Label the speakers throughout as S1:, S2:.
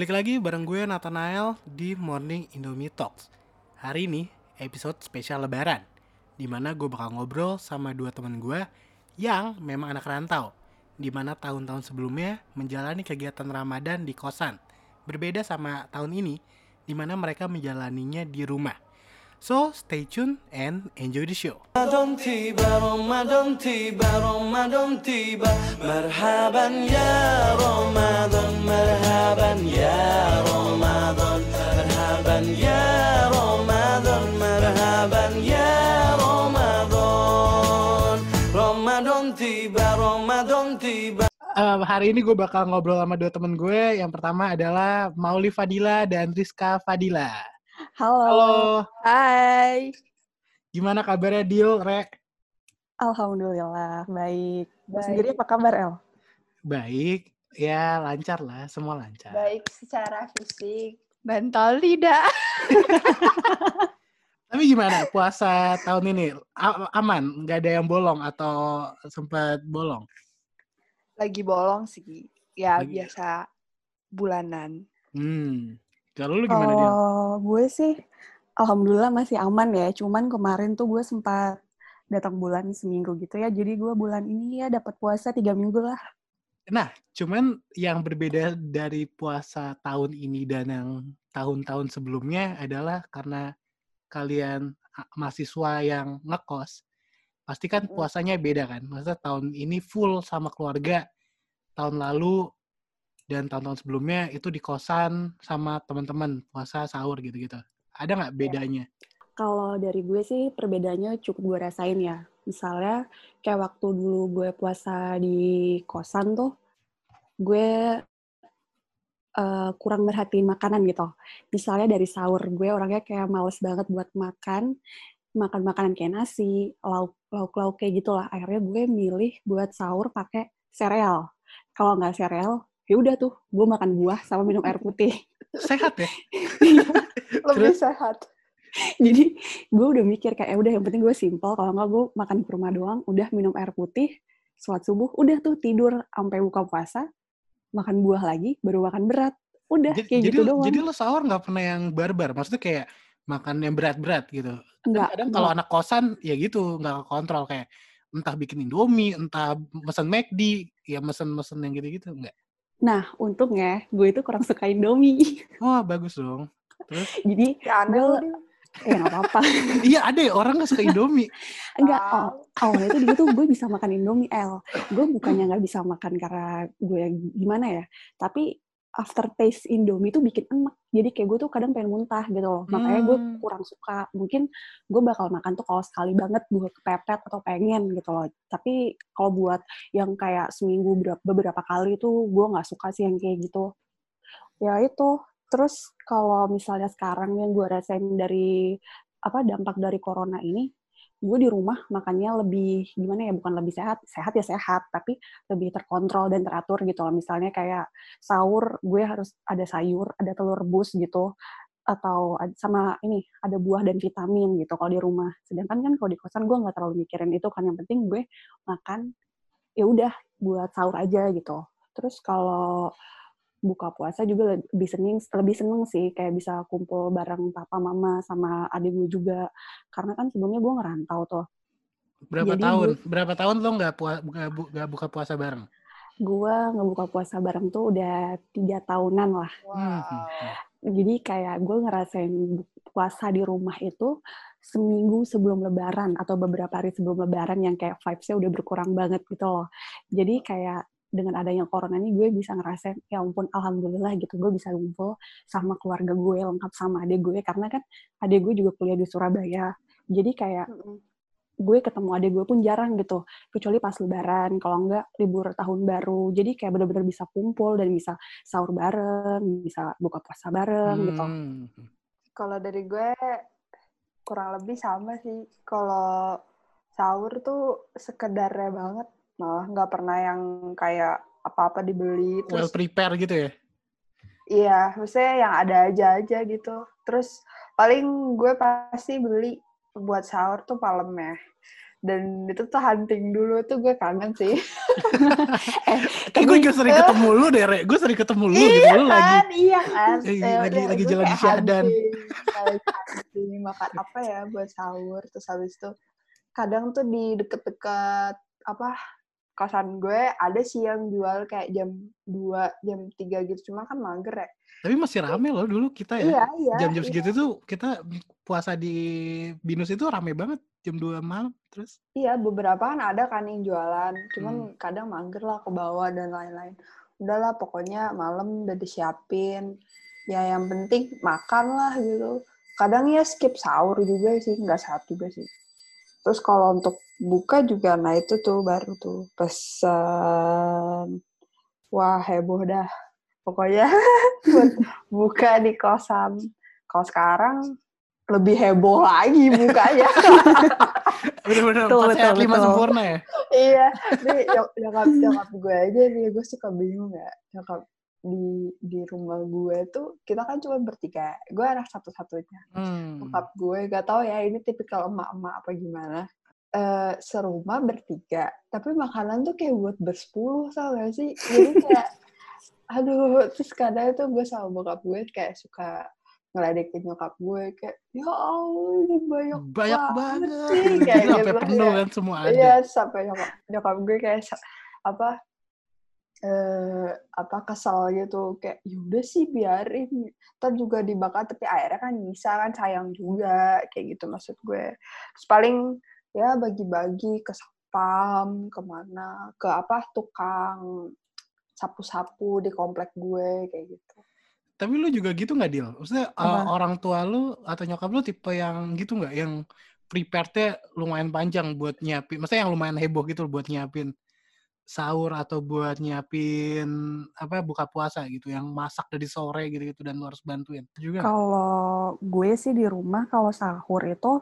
S1: Balik lagi bareng gue Nathanael di Morning Indomie Talks. Hari ini episode spesial lebaran Di mana gue bakal ngobrol sama dua teman gue yang memang anak rantau Di mana tahun-tahun sebelumnya menjalani kegiatan Ramadan di kosan Berbeda sama tahun ini Di mana mereka menjalaninya di rumah So stay tuned and enjoy the show.
S2: Ramadan tiba, oh, Ramadan tiba, oh, Ramadan tiba. Marhaban ya Ramadan, marhaban ya Ramadan, marhaban ya Ramadan, marhaban ya Ramadan. Ramadan tiba,
S1: Ramadan tiba. Uh, hari ini gue bakal ngobrol sama dua temen gue. Yang pertama adalah Mauli Fadila dan Rizka Fadila.
S3: Halo.
S1: Halo,
S3: Hai.
S1: gimana kabarnya Dio, Re?
S3: Alhamdulillah, baik.
S4: Baik.
S3: sendiri apa kabar, El?
S1: Baik, ya lancar lah, semua lancar.
S4: baik secara fisik, mental tidak.
S1: Tapi gimana puasa tahun ini? A- aman, nggak ada yang bolong atau sempat bolong?
S4: Lagi bolong sih. Ya
S1: Lagi-
S4: biasa bulanan.
S1: Hmm, kalau lu gimana Dio?
S3: Oh, gue sih alhamdulillah masih aman ya. Cuman kemarin tuh gue sempat datang bulan seminggu gitu ya. Jadi gue bulan ini ya dapat puasa tiga minggu lah.
S1: Nah, cuman yang berbeda dari puasa tahun ini dan yang tahun-tahun sebelumnya adalah karena kalian mahasiswa yang ngekos, pasti kan puasanya beda kan. Maksudnya tahun ini full sama keluarga, tahun lalu dan tahun-tahun sebelumnya itu di kosan sama teman-teman puasa sahur gitu-gitu. Ada nggak bedanya?
S3: Kalau dari gue sih perbedaannya cukup gue rasain ya. Misalnya kayak waktu dulu gue puasa di kosan tuh, gue eh, kurang merhatiin makanan gitu. Misalnya dari sahur, gue orangnya kayak males banget buat makan, makan makanan kayak nasi, lauk lauk lauk kayak gitulah. Akhirnya gue milih buat sahur pakai sereal. Kalau nggak sereal, ya udah tuh, gue makan buah sama minum air putih.
S1: Sehat ya?
S4: Lebih
S1: Terus?
S4: sehat.
S3: Jadi gue udah mikir kayak, "Eh, udah yang penting gue simple. Kalau nggak gue makan di rumah doang, udah minum air putih, sholat subuh, udah tuh tidur sampai buka puasa, makan buah lagi, baru makan berat. Udah
S1: Jadi,
S3: kayak
S1: jadi,
S3: gitu doang.
S1: jadi lo sahur nggak pernah yang barbar? Maksudnya kayak makan yang berat-berat gitu?
S3: Enggak.
S1: kadang kalau anak kosan ya gitu nggak kontrol kayak entah bikin indomie entah mesen McD ya mesen-mesen yang gitu-gitu enggak
S3: Nah, untungnya gue itu kurang suka Indomie.
S1: wah bagus dong terus
S3: Jadi,
S4: Ya
S3: Gue- ya nggak apa-apa.
S1: iya ada ya orang nggak suka indomie
S3: Enggak, oh, awalnya tuh dulu tuh gue bisa makan Indomie, El. Gue bukannya nggak bisa makan karena gue gimana ya, tapi aftertaste Indomie tuh bikin enak. Jadi kayak gue tuh kadang pengen muntah gitu loh. Makanya gue
S1: Hmm.
S3: kurang suka. Mungkin gue bakal makan tuh kalau sekali banget gue kepepet atau pengen gitu loh. Tapi kalau buat yang kayak seminggu berapa, beberapa kali tuh gue nggak suka sih yang kayak gitu. Ya itu. Terus kalau misalnya sekarang yang gue rasain dari apa dampak dari corona ini, gue di rumah makannya lebih gimana ya bukan lebih sehat sehat ya sehat tapi lebih terkontrol dan teratur gitu loh. Misalnya kayak sahur gue harus ada sayur ada telur rebus gitu atau sama ini ada buah dan vitamin gitu kalau di rumah. Sedangkan kan kalau di kosan gue nggak terlalu mikirin itu kan yang penting gue makan ya udah buat sahur aja gitu. Terus kalau buka puasa juga lebih seneng lebih seneng sih kayak bisa kumpul bareng papa mama sama adik gue juga. Karena kan sebelumnya gue ngerantau tuh.
S1: Berapa
S3: Jadi
S1: tahun
S3: gue-
S1: berapa tahun lo nggak pua- nggak bu- nggak buka puasa bareng?
S3: Gue ngebuka puasa bareng tuh udah tiga tahunan lah.
S1: Hmm,
S4: Wow.
S3: jadi kayak gue ngerasain puasa di rumah itu seminggu sebelum lebaran atau beberapa hari sebelum lebaran yang kayak vibes-nya udah berkurang banget gitu loh. Jadi kayak dengan adanya corona ini gue bisa ngerasain ya ampun alhamdulillah gitu gue bisa ngumpul sama keluarga gue lengkap sama adik gue karena kan adik gue juga kuliah di Surabaya jadi kayak gue ketemu adik gue pun jarang gitu kecuali pas lebaran kalau enggak libur tahun baru jadi kayak bener-bener bisa kumpul dan bisa sahur bareng bisa buka puasa bareng gitu
S1: Hmm.
S4: Kalau dari gue kurang lebih sama sih. Kalau sahur tuh sekedarnya banget. Malah nggak pernah yang kayak apa-apa dibeli.
S1: well
S4: Terus
S1: prepare gitu ya
S4: Iya, maksudnya yang ada aja aja gitu. Terus paling gue pasti beli buat sahur tuh palemnya. Dan itu tuh hunting dulu tuh gue kangen sih.
S3: eh,
S1: Kayak gue juga sering ketemu lu deh, Re. Gue sering ketemu lu gitu. Lu lagi
S4: kan, iya kan.
S1: Lagi-
S4: Eh,
S1: lagi- lagi jalan di
S4: hunting, makan apa ya buat sahur terus habis itu kadang tuh di deket-deket apa kosan gue ada sih yang jual kayak jam 2, jam 3 gitu cuma kan mager ya.
S1: Tapi masih rame loh dulu kita ya.
S4: Iya, iya.
S1: Jam-jam
S4: iya.
S1: segitu tuh kita puasa di Binus itu rame banget jam 2 malam terus.
S4: Iya, beberapa kan ada kan yang jualan, cuman
S1: Hmm.
S4: kadang mager lah ke bawah dan lain-lain. Udahlah, pokoknya malam udah disiapin. Ya yang penting makan lah gitu. Kadang ya skip sahur juga sih, nggak sehat juga sih. Terus kalau untuk buka juga, nah itu tuh baru tuh pesen. Wah heboh dah. Pokoknya buat buka di kosan. Kalau sekarang lebih heboh lagi bukanya.
S1: Bener-bener
S3: Betul,
S1: pas sehat
S3: betul,
S1: lima
S3: betul.
S1: sempurna ya.
S4: iya nih nyok- nyokap nyokap gue aja nih gue suka bingung ya nyokap di di rumah gue tuh kita kan cuma bertiga gue anak satu-satunya
S1: Hmm.
S4: nyokap gue gak tahu ya ini tipikal emak-emak apa gimana eh serumah bertiga tapi makanan tuh kayak buat bersepuluh tau gak sih jadi kayak aduh terus kadang tuh gue sama bokap gue kayak suka ngeledekin nyokap gue kayak ya Allah ini banyak,
S1: Banyak
S4: banget
S1: banget.
S4: sih
S1: Gitu,
S4: kayak
S1: sampai
S4: gitu
S1: penuh
S4: ya.
S1: kan semua ada.
S4: Iya, sampai nyokap, nyokap gue kayak apa eh apa kesel gitu kayak yaudah sih biarin ntar juga dibakar tapi airnya kan nyisa kan sayang juga kayak gitu maksud gue Terus paling ya bagi-bagi ke sapam ke mana ke apa tukang sapu-sapu di komplek gue kayak gitu
S1: Tapi lu juga gitu nggak, Dil? Maksudnya uh,
S3: Apa?
S1: orang tua lu atau nyokap lu tipe yang gitu nggak? Yang prepare-nya lumayan panjang buat nyiapin. Maksudnya yang lumayan heboh gitu buat nyiapin sahur atau buat nyiapin apa buka puasa gitu yang masak dari sore gitu-gitu dan lu harus bantuin juga?
S3: Kalau gue sih di rumah kalau sahur itu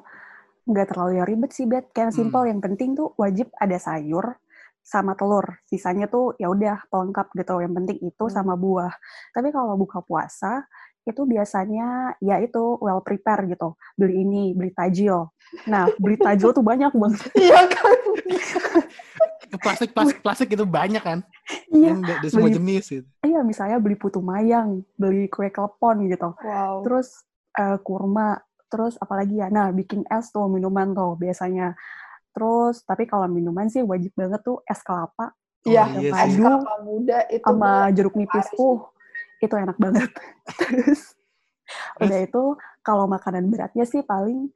S3: nggak terlalu yang ribet sih, Bet. Kayak
S1: Hmm.
S3: simple. Yang penting tuh wajib ada sayur sama telur. Sisanya tuh ya udah pelengkap gitu. Yang penting itu
S4: Hmm.
S3: sama buah. Tapi kalau buka puasa itu biasanya ya itu well prepare gitu. Beli ini, beli tajil. Nah, beli tajil tuh banyak banget.
S4: iya kan
S1: plastik plastik plastik itu banyak kan
S3: Iya.
S1: yang dari semua
S3: beli-
S1: jenis gitu.
S3: Iya, misalnya beli putu mayang, beli kue klepon gitu.
S4: wow
S3: terus eh, kurma, terus apalagi ya, nah bikin es tuh minuman tuh biasanya. Terus tapi kalau minuman sih wajib banget tuh es kelapa
S4: iya
S1: Oh, iya
S4: es
S1: sih.
S4: kelapa muda itu
S3: sama jeruk nipis. Uh, itu enak banget. terus udah itu kalau makanan beratnya sih paling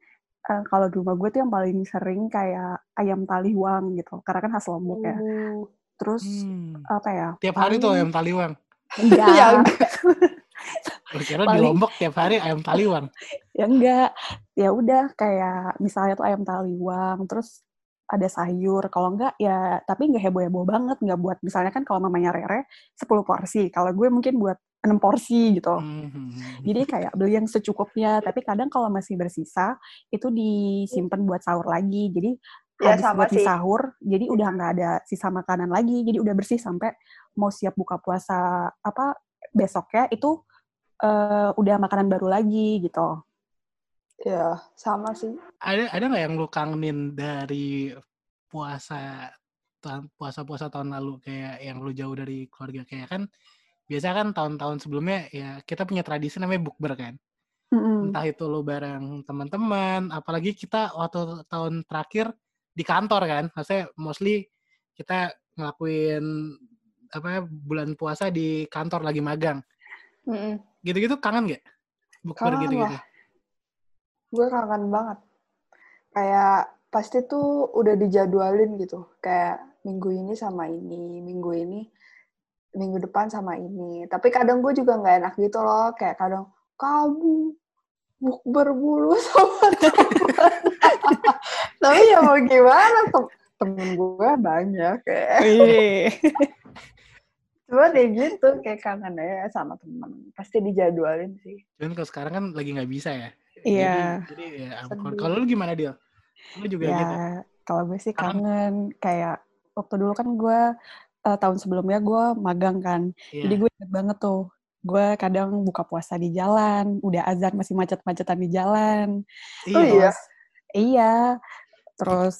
S3: eh, kalau di rumah gue tuh yang paling sering kayak ayam taliwang gitu, karena kan khas Lombok ya.
S4: Uh,
S3: Terus
S1: Hmm.
S3: apa ya?
S1: Tiap hari tuh ayam taliwang.
S3: Enggak.
S4: Ya,
S1: Lu kira di Lombok tiap hari ayam taliwang.
S3: ya enggak. Ya udah kayak misalnya tuh ayam taliwang terus ada sayur. Kalau enggak ya tapi enggak heboh-heboh banget. Enggak buat misalnya kan kalau mamanya Rere 10 porsi. Kalau gue mungkin buat 6 porsi gitu.
S1: Hmm.
S3: jadi kayak beli yang secukupnya. Tapi kadang kalau masih bersisa itu disimpan buat sahur lagi. Jadi
S4: Ya,
S3: habis
S4: sama
S3: buat di
S4: sih.
S3: sahur jadi udah nggak ada sisa makanan lagi. Jadi udah bersih sampai mau siap buka puasa apa besoknya itu eh, udah makanan baru lagi gitu.
S4: Ya sama sih.
S1: Ada ada nggak yang lu kangenin dari puasa tahun puasa puasa tahun lalu? Kayak yang lu jauh dari keluarga? Kayak kan biasa kan tahun-tahun sebelumnya ya kita punya tradisi namanya bukber kan?
S3: Mm-mm.
S1: entah itu lu bareng teman-teman apalagi kita waktu tahun terakhir di kantor kan? Maksudnya mostly kita ngelakuin apa bulan puasa di kantor lagi magang
S4: Mm-mm.
S1: gitu-gitu kangen gak bukber gitu-gitu.
S4: gue kangen banget. Kayak pasti tuh udah dijadwalin gitu. Kayak minggu ini sama ini minggu ini minggu depan sama ini. Tapi kadang gue juga nggak enak gitu loh. Kayak kadang kamu bukber mulu sama teman. Tapi ya mau gimana? Tem temen gue banyak kayak cuma deh gitu kayak kangen ya sama temen pasti dijadwalin sih
S1: cuman kalau sekarang kan lagi nggak bisa ya
S3: Iya.
S1: jadi, jadi ya ampun. Kalau lu gimana dia lu juga
S3: ya
S1: gitu
S3: kalau gue sih
S1: Kangen.
S3: kangen kayak waktu dulu kan gue eh, tahun sebelumnya gue magang kan
S1: Iya.
S3: jadi gue inget banget tuh gue kadang buka puasa di jalan udah azan masih macet-macetan di jalan
S1: iya
S4: Oh iya?
S3: Terus- iya terus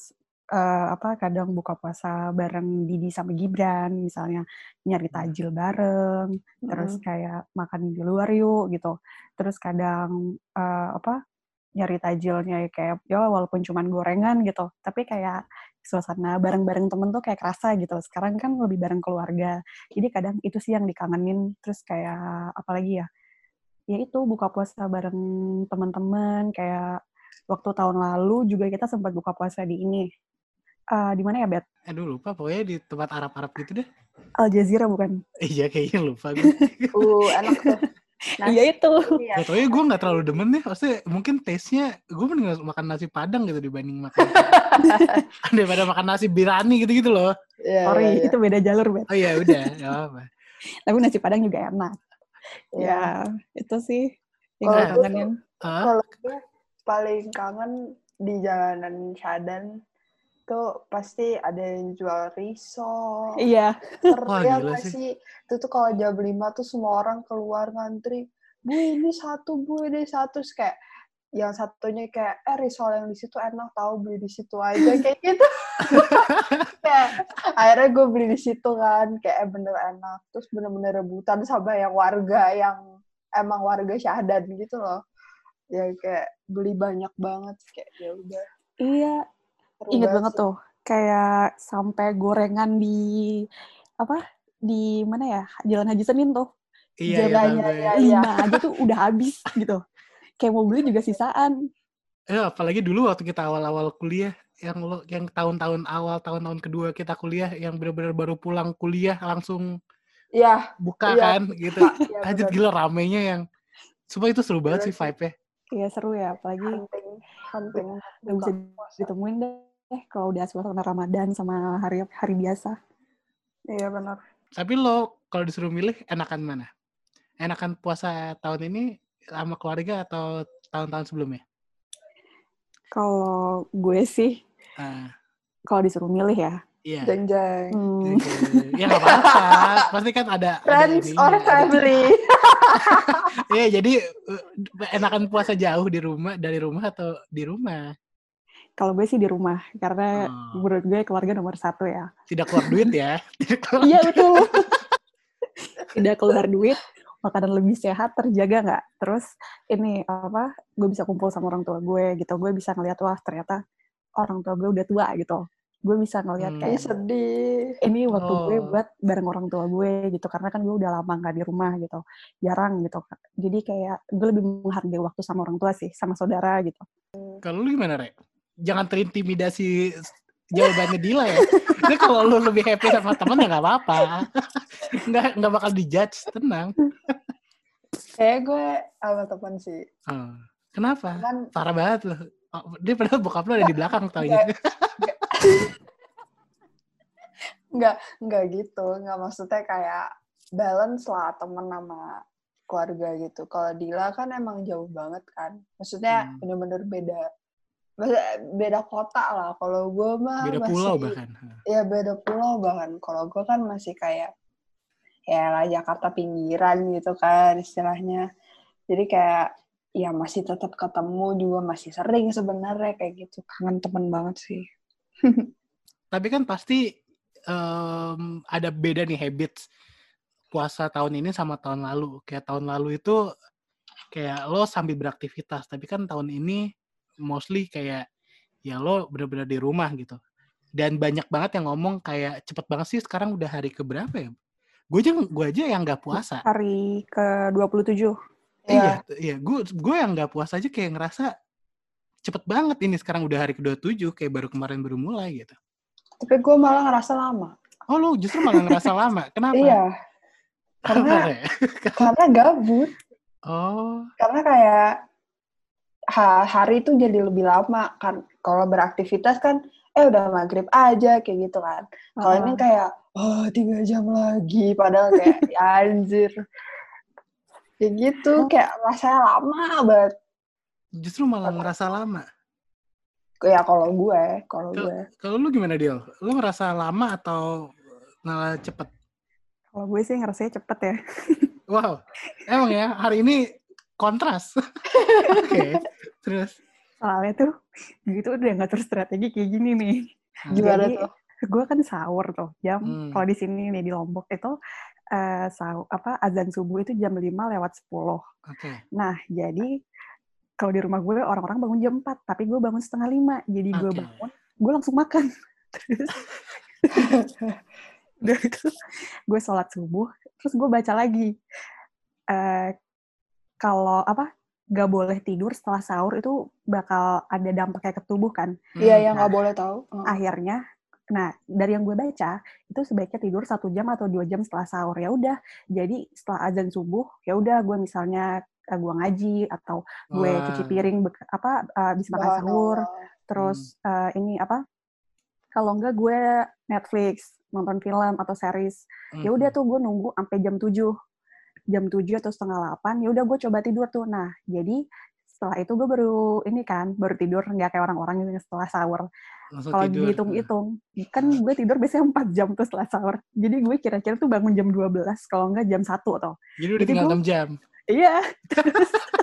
S3: eh, apa kadang buka puasa bareng Didi sama Gibran misalnya nyari tajil bareng terus kayak makan di luar yuk gitu. Terus kadang eh, apa nyari tajilnya ya kayak ya walaupun cuman gorengan gitu. Tapi kayak suasana bareng-bareng temen tuh kayak kerasa gitu. Sekarang kan lebih bareng keluarga. Jadi kadang itu sih yang dikangenin. Terus kayak apalagi ya ya itu buka puasa bareng teman-teman kayak waktu tahun lalu juga kita sempat buka puasa di ini Eh, di mana ya Bet
S1: Aduh lupa pokoknya di tempat Arab-Arab gitu deh.
S3: Al Jazeera bukan
S1: Iya kayaknya lupa gue.
S4: Uh, enak tuh.
S3: iya itu
S4: Iya.
S1: Gak tau ya gue gak terlalu demen deh. Maksudnya mungkin taste-nya gue mending makan nasi padang gitu dibanding makan. daripada makan nasi birani gitu-gitu loh.
S4: Iya,
S3: sorry
S4: iya, iya.
S3: itu beda jalur Bet
S1: Oh iya udah, gak apa.
S3: tapi nasi padang juga enak
S4: Iya.
S3: ya itu sih yang
S4: Kalau
S3: gue
S4: gue
S3: kangenin
S4: Kalau gue paling kangen di jalanan Syadan tuh pasti ada yang jual risol.
S3: iya
S1: Wah,
S4: ya
S1: gila
S4: nggak
S1: sih.
S4: sih? Itu tuh kalau jam 5 tuh semua orang keluar ngantri. Bu ini satu, bu ini satu. Terus kayak yang satunya kayak eh risol yang di situ enak tahu beli di situ aja kayak gitu. kayak akhirnya gue beli di situ kan kayak eh, bener enak. Terus bener-bener rebutan sama yang warga yang emang warga Syahdan gitu loh. Ya kayak beli banyak banget kayak ya udah.
S3: iya
S4: seru
S3: Ingat
S4: banget sih.
S3: tuh, kayak sampai gorengan di apa di mana ya Jalan Haji Senin tuh
S1: iya, iya,
S4: Iya,
S1: tahu
S4: iya, iya.
S3: lima aja tuh udah habis gitu. Kayak mau beli juga sisaan.
S1: Eh, apalagi dulu waktu kita awal-awal kuliah, yang lo, yang tahun-tahun awal, tahun-tahun kedua kita kuliah, yang benar-benar baru pulang kuliah langsung
S4: Iya,
S1: buka
S4: Iya,
S1: kan, gitu.
S4: iya
S1: Anjir
S4: bener.
S1: gila ramenya yang, sumpah itu seru banget
S4: Gila
S1: sih vibe-nya.
S3: Iya seru ya, apalagi
S4: hunting, hunting.
S3: nggak bisa ditemuin deh kalau udah suasana Ramadan sama hari hari biasa.
S4: Iya benar.
S1: Tapi lo kalau disuruh milih enakan mana? Enakan puasa tahun ini sama keluarga atau tahun-tahun sebelumnya?
S3: Kalau gue sih,
S1: Ah,
S3: kalau disuruh milih ya,
S1: iya.
S4: Jeng jeng.
S3: hmm,
S1: ya nggak apa-apa. Pasti kan ada ada
S4: Friends
S1: ininya,
S4: or
S1: ada-
S4: family?
S1: Iya, jadi eh, enakan puasa jauh di rumah dari rumah atau di rumah?
S3: Kalau gue sih di rumah karena
S1: Oh.
S3: menurut gue keluarga nomor satu ya.
S1: Tidak keluar duit ya.
S3: Iya betul. Tidak keluar duit, makanan lebih sehat, terjaga nggak? Terus ini apa? Gue bisa kumpul sama orang tua gue gitu. Gue bisa ngeliat wah ternyata orang tua gue udah tua gitu. Gue bisa ngeliat
S1: Hmm.
S3: kayak
S4: Ih sedih.
S3: ini waktu gue
S1: Oh.
S3: buat bareng orang tua gue gitu karena kan gue udah lama nggak di rumah gitu jarang gitu jadi kayak gue lebih menghargai waktu sama orang tua sih sama saudara gitu
S1: Kalau lu gimana, Rek? Jangan terintimidasi jawabannya Dila ya. Ini kalau lu lebih happy sama temen ya nggak apa-apa. Nggak, nggak bakal dijudge, tenang.
S4: Kayak gue sama teman sih.
S1: Oh, Kenapa?
S4: Kan
S1: Parah banget loh. Oh, dia padahal bokap lu ada di belakang tau
S4: Nggak.
S1: gitu.
S4: nggak nggak gitu. Nggak maksudnya kayak balance lah temen sama keluarga gitu. Kalau Dila kan emang jauh banget kan. Maksudnya
S1: Hmm.
S4: bener-bener beda beda kota lah. Kalau gue mah
S1: Beda
S4: masih,
S1: pulau bahkan.
S4: ya beda pulau bahkan kalau gue kan masih kayak ya lah Jakarta pinggiran gitu kan istilahnya jadi kayak ya masih tetap ketemu juga masih sering sebenarnya kayak gitu kangen temen banget sih
S1: Tapi kan pasti em, ada beda nih habits puasa tahun ini sama tahun lalu. Kayak tahun lalu itu kayak lo sambil beraktivitas, tapi kan tahun ini mostly kayak ya lo bener-bener di rumah gitu. Dan banyak banget yang ngomong kayak cepet banget sih sekarang udah hari keberapa ya? Gue aja gue aja yang nggak puasa.
S3: hari ke 27
S1: Iya, iya. Gue gue yang nggak puasa aja kayak ngerasa cepet banget ini sekarang udah hari ke-27 kayak baru kemarin baru mulai gitu.
S4: tapi gue malah ngerasa lama
S1: Oh lo justru malah ngerasa lama. Kenapa?
S4: iya karena
S1: ya?
S4: karena gabut
S1: Oh,
S4: karena kayak hari itu jadi lebih lama kan. Kalau beraktivitas kan eh udah maghrib aja kayak gitu kan. Kalau ini kayak oh tiga jam lagi padahal kayak ya, anjir. Kayak gitu kayak rasanya lama banget.
S1: Justru malah ngerasa lama.
S4: ya kalau gue kalau gue.
S1: Kalau lu gimana Diel? Lu ngerasa lama atau malah cepet?
S3: kalau gue sih ngerasanya cepet ya.
S1: Wow, emang ya hari ini kontras. Oke, terus
S3: soalnya tuh gitu udah ngatur strategi kayak gini nih
S4: Gimana
S3: Jadi,
S4: tuh?
S3: gue kan sahur tuh jam
S1: Hmm.
S3: kalau di sini nih di Lombok itu eh sahur, apa azan subuh itu jam 5 lewat 10.
S1: Oke.
S3: Nah, jadi kalau di rumah gue orang-orang bangun jam 4, tapi gue bangun setengah 5. Jadi gue
S1: Oke.
S3: bangun, gue langsung makan. Terus udah itu gue sholat subuh, terus gue baca lagi. Eh kalau apa gak boleh tidur setelah sahur itu bakal ada dampaknya ke tubuh kan.
S4: Iya,
S1: Hmm.
S4: yang nggak boleh tahu. Oh.
S3: akhirnya nah dari yang gue baca itu sebaiknya tidur satu jam atau dua jam setelah sahur ya udah jadi setelah azan subuh ya udah gue misalnya eh, gue ngaji atau gue
S1: Wah.
S3: cuci piring apa eh, bisa makan sahur terus eh, ini apa kalau enggak gue Netflix nonton film atau series ya udah
S1: Mhm.
S3: tuh gue nunggu sampai jam 7 jam 7 atau setengah 8 ya udah gue coba tidur tuh. Nah jadi setelah itu gue baru ini kan baru tidur nggak kayak orang-orang yang setelah sahur. Kalau dihitung-hitung kan gue tidur biasanya 4 jam tuh setelah sahur. Jadi gue kira-kira tuh bangun jam 12 kalau enggak jam 1 tuh
S1: Jadi udah
S3: Jadi
S1: tinggal
S3: gua-
S1: 6 jam.
S3: iya.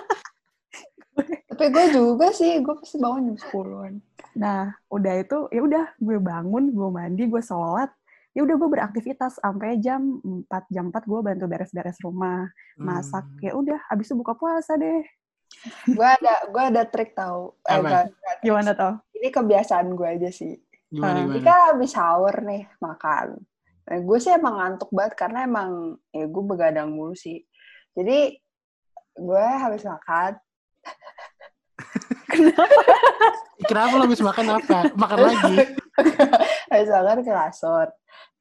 S4: Tapi gue juga sih, gue pasti bangun jam 10-an.
S3: nah udah itu ya udah gue bangun gue mandi gue sholat ya udah gue beraktivitas sampai jam 4 jam 4 gue bantu beres-beres rumah masak
S1: Hmm.
S3: ya udah habis itu buka puasa deh
S4: Gue ada gue ada trik tahu. Eh,
S3: gimana tuh
S4: Ini kebiasaan gue aja sih.
S1: Gimana,
S3: Ah,
S1: gimana?
S4: Kan habis sahur nih, makan. Nah, gue sih emang ngantuk banget karena emang ya gue begadang mulu sih. Jadi gue habis makan,
S1: Kenapa lo habis makan apa? Makan lagi.
S4: habis makan ke kasur.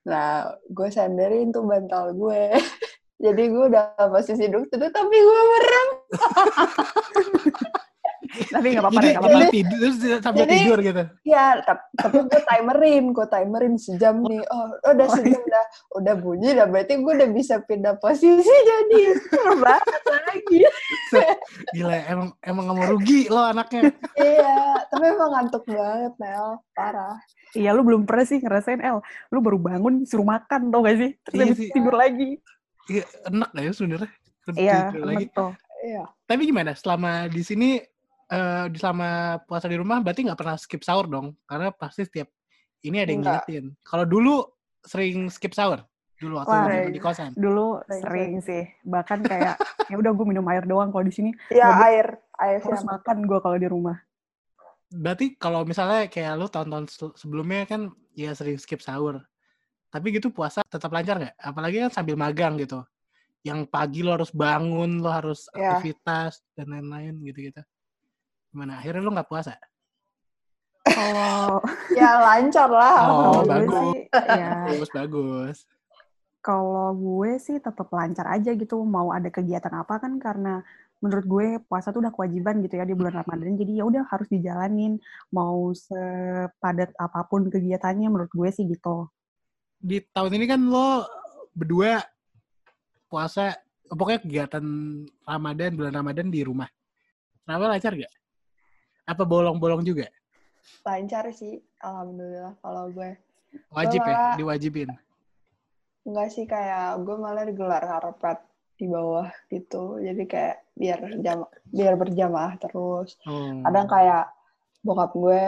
S4: Nah, gue sandarin tuh bantal gue. Jadi gue udah posisi duduk tapi gue merem.
S3: tapi nggak apa-apa
S1: Jadi,
S3: nggak apa-apa
S1: tidur terus sampai
S4: Jadi-
S1: tidur gitu.
S4: Ya, tapi, tapi gue timerin, gue timerin sejam nih. Oh, udah sejam udah udah bunyi, udah berarti gue udah bisa pindah posisi jadi banget lagi.
S1: Gila, emang emang gak mau rugi lo anaknya.
S4: iya, tapi emang ngantuk banget, Mel. Parah.
S3: Iya, lu belum pernah sih ngerasain El. Lu baru bangun suruh makan, tau gak sih? Terus
S1: Iya
S3: habis
S1: sih.
S3: tidur lagi.
S1: Iya, enak gak ya sebenarnya?
S3: Iya,
S1: Tidur lagi.
S3: betul.
S4: Iya.
S1: Tapi gimana? Selama di sini eh di selama puasa di rumah berarti nggak pernah skip sahur dong? Karena pasti setiap ini ada yang ngingetin. Kalau dulu sering skip sahur dulu waktu
S3: Wah.
S1: di- di kosan.
S3: Dulu
S4: Sering,
S3: sering sih. Bahkan kayak, ya udah gue minum air doang kalau di sini.
S4: Ya, air. Air sih
S3: Harus makan gue kalau di rumah.
S1: Berarti kalau misalnya kayak lu tahun-tahun se- sebelumnya kan ya sering skip sahur. Tapi gitu puasa tetap lancar nggak? Apalagi kan sambil magang gitu. Yang pagi lo harus bangun, lo harus
S4: Ya.
S1: aktivitas dan lain-lain gitu-gitu. Gimana? Akhirnya lo nggak puasa?
S3: Kalau
S4: Ya, lancar lah.
S1: Oh, bagus.
S3: sih, ya
S1: Bagus, bagus.
S3: kalau gue sih tetap lancar aja gitu. Mau ada kegiatan apa kan karena menurut gue puasa tuh udah kewajiban gitu ya di bulan Ramadan. Jadi ya udah harus dijalanin. Mau sepadat apa pun kegiatannya menurut gue sih gitu.
S1: Di tahun ini kan lo berdua puasa, pokoknya kegiatan Ramadan, bulan Ramadan di rumah. Kenapa lancar gak? Apa bolong-bolong juga?
S4: Lancar sih, alhamdulillah kalau gue.
S1: Wajib ya,
S4: malah-
S1: diwajibin.
S4: Enggak sih kayak gue malah digelar karpet di bawah gitu. Jadi kayak biar jam biar berjamaah terus.
S1: Oh.
S4: Kadang kayak bokap gue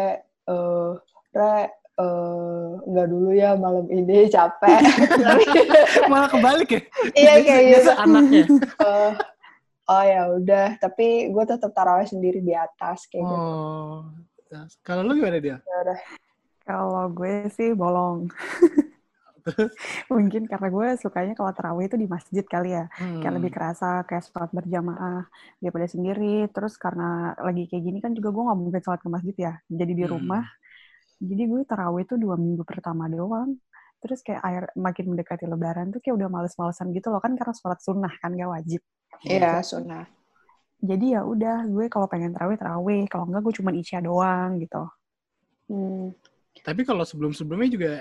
S4: eh re eh enggak dulu ya malam ini capek.
S1: Malah kebalik ya?
S4: iya kayak gitu.
S1: anaknya.
S4: Eh, oh ya udah, tapi gue tetap tarawih sendiri di atas kayak gitu.
S1: Oh. Kalau lu gimana dia?
S4: Ya udah.
S3: Kalau gue sih bolong. Mungkin karena gue sukanya kalau terawih itu di masjid kali ya. Kayak
S1: Hmm.
S3: lebih kerasa, kayak sholat berjamaah daripada sendiri. Terus karena lagi kayak gini kan juga gue nggak mungkin sholat ke masjid ya. Jadi di
S1: Hmm.
S3: rumah. Jadi gue tarawih itu dua minggu pertama doang. Terus kayak air makin mendekati lebaran tuh kayak udah males-malesan gitu loh kan karena sholat sunnah kan gak wajib.
S4: Iya, sunnah.
S3: Jadi ya udah gue kalau pengen tarawih tarawih, kalau enggak gue cuma isya doang gitu.
S4: Hmm.
S1: Tapi kalau sebelum-sebelumnya juga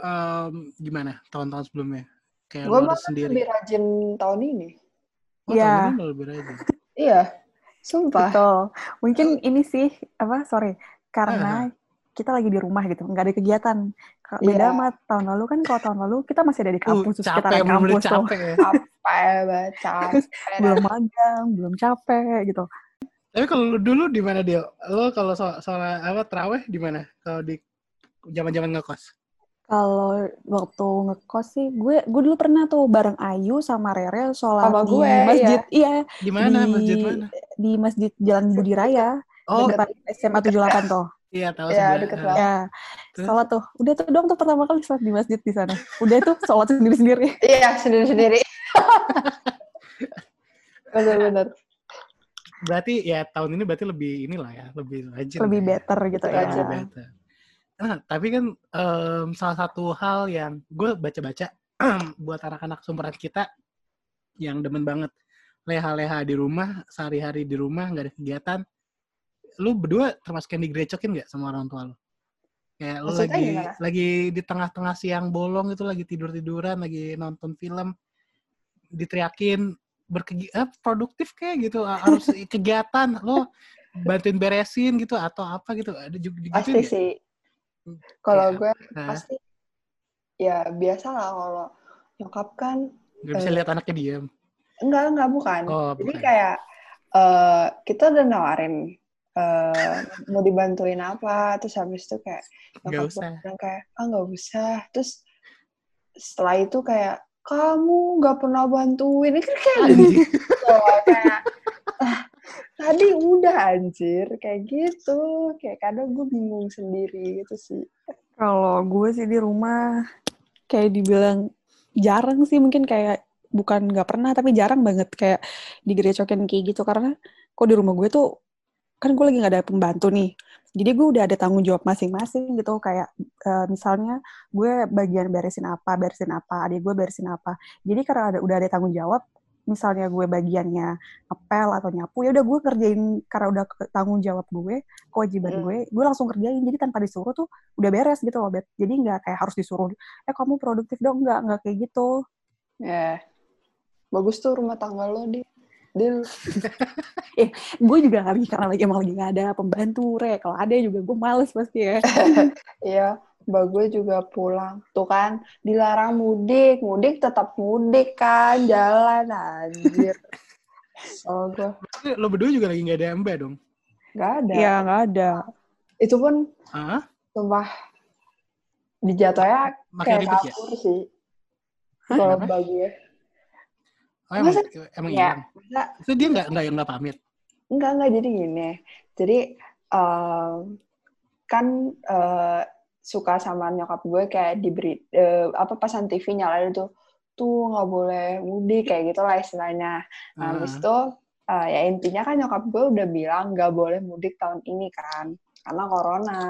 S1: em, gimana tahun-tahun sebelumnya? Kayak
S4: Gue malah
S1: sendiri.
S4: lebih rajin tahun ini.
S1: Oh,
S3: Iya.
S1: tahun ini lo lebih rajin.
S4: Iya, sumpah.
S3: Betul. Mungkin ini sih apa sorry karena kita lagi di rumah gitu, nggak ada kegiatan. Ka- Beda
S4: Iya.
S3: sama tahun lalu kan kalau tahun lalu kita masih ada di
S1: Uh,
S3: kampus, kita
S1: capek,
S3: kampus tuh.
S1: capek ya.
S4: Capek banget, capek.
S3: belum magang, belum capek gitu.
S1: Tapi kalau lu dulu di mana dia? Lo kalau soal, soal apa terawih di mana? Kalau di zaman-zaman ngekos?
S3: Kalau waktu ngekos sih, gue gue dulu pernah tuh bareng Ayu sama Rere sholat
S4: Sama
S3: di
S4: gue,
S3: masjid. Iya,
S1: Di mana? Masjid mana?
S3: Di masjid Jalan Budi Raya,
S1: Oh,
S3: depan SMA 78 tuh.
S1: Iya tahu
S4: Ya,
S1: sebelah.
S4: deket banget.
S3: Ya,
S1: Terus?
S3: sholat tuh. Udah tuh dong tuh pertama kali sholat di masjid di sana. Udah tuh sholat sendiri-sendiri.
S4: Iya, sendiri-sendiri. Bener-bener.
S1: Berarti ya tahun ini berarti lebih inilah ya, lebih rajin.
S3: Lebih
S1: ya.
S3: better gitu
S1: Lebih
S3: ya.
S1: rajin, better. Nah, tapi kan em, salah satu hal yang gue baca-baca buat anak-anak sumberan kita yang demen banget leha-leha di rumah, sehari-hari di rumah, nggak ada kegiatan. Lu berdua termasuk yang digrecokin nggak sama orang tua lu? Kayak lu
S4: Maksudnya
S1: lagi
S4: gimana?
S1: lagi di tengah-tengah siang bolong itu lagi tidur-tiduran, lagi nonton film, diteriakin berkegi eh, produktif kayak gitu harus kegiatan lo bantuin beresin gitu atau apa gitu ada juga gitu
S4: Pasti sih. Kalau
S1: Iya.
S4: gue
S1: Nah,
S4: pasti ya biasa lah kalau nyokap kan
S1: nggak bisa
S4: eh,
S1: lihat anaknya diam
S4: enggak enggak bukan.
S1: oh
S4: Jadi
S1: bukan
S4: kayak eh kita udah nawarin eh mau dibantuin apa, terus habis itu kayak
S1: nggak
S4: nyokap gue bilang kayak ah nggak usah. Terus setelah itu kayak kamu nggak pernah bantuin, ini kan kayak gitu kayak "Ah, tadi udah anjir. Kayak gitu, kayak kadang gue bingung sendiri gitu sih.
S3: Kalau gue sih di rumah kayak dibilang jarang sih mungkin kayak bukan nggak pernah tapi jarang banget kayak digerecokin kayak gitu. Karena kok di rumah gue tuh kan gue lagi nggak ada pembantu nih. Jadi gue udah ada tanggung jawab masing-masing gitu kayak eh, misalnya gue bagian beresin apa beresin apa adik gue beresin apa. Jadi karena ada udah ada tanggung jawab misalnya gue bagiannya ngepel atau nyapu ya udah gue kerjain karena udah tanggung jawab gue kewajiban
S4: Hmm.
S3: gue gue langsung kerjain. Jadi tanpa disuruh tuh udah beres gitu loh Bet. jadi nggak kayak harus disuruh eh kamu produktif dong. Nggak nggak kayak gitu.
S4: Ya, bagus tuh rumah tangga lo di. Dil.
S3: gue juga nggak lagi karena lagi emang lagi nggak ada pembantu re kalau ada juga gue males pasti ya
S4: Iya, mbak gue juga pulang. Tuh kan, dilarang mudik. Mudik tetap mudik kan, jalan anjir. Oh, gue
S1: lo berdua juga lagi nggak ada mbak dong
S4: nggak ada.
S3: ya nggak ada
S4: Itu pun
S1: ah
S4: sumpah dijatuhnya kayak
S1: ya
S4: kabur sih.
S3: Hah?
S4: Kalau mbak gue.
S1: Oh, emang
S4: Masa-
S1: emang
S4: Ya,
S1: hilang
S4: masa
S1: itu dia nggak nggak nggak pamit
S4: Enggak, enggak. Jadi gini. Jadi, em, kan eh, suka sama nyokap gue kayak diberi, eh, apa, pasan TV nyalain tuh, tuh nggak boleh mudik, kayak gitu lah istilahnya. Nah, habis
S1: Ah.
S4: itu, eh, ya intinya kan nyokap gue udah bilang nggak boleh mudik tahun ini kan, karena corona.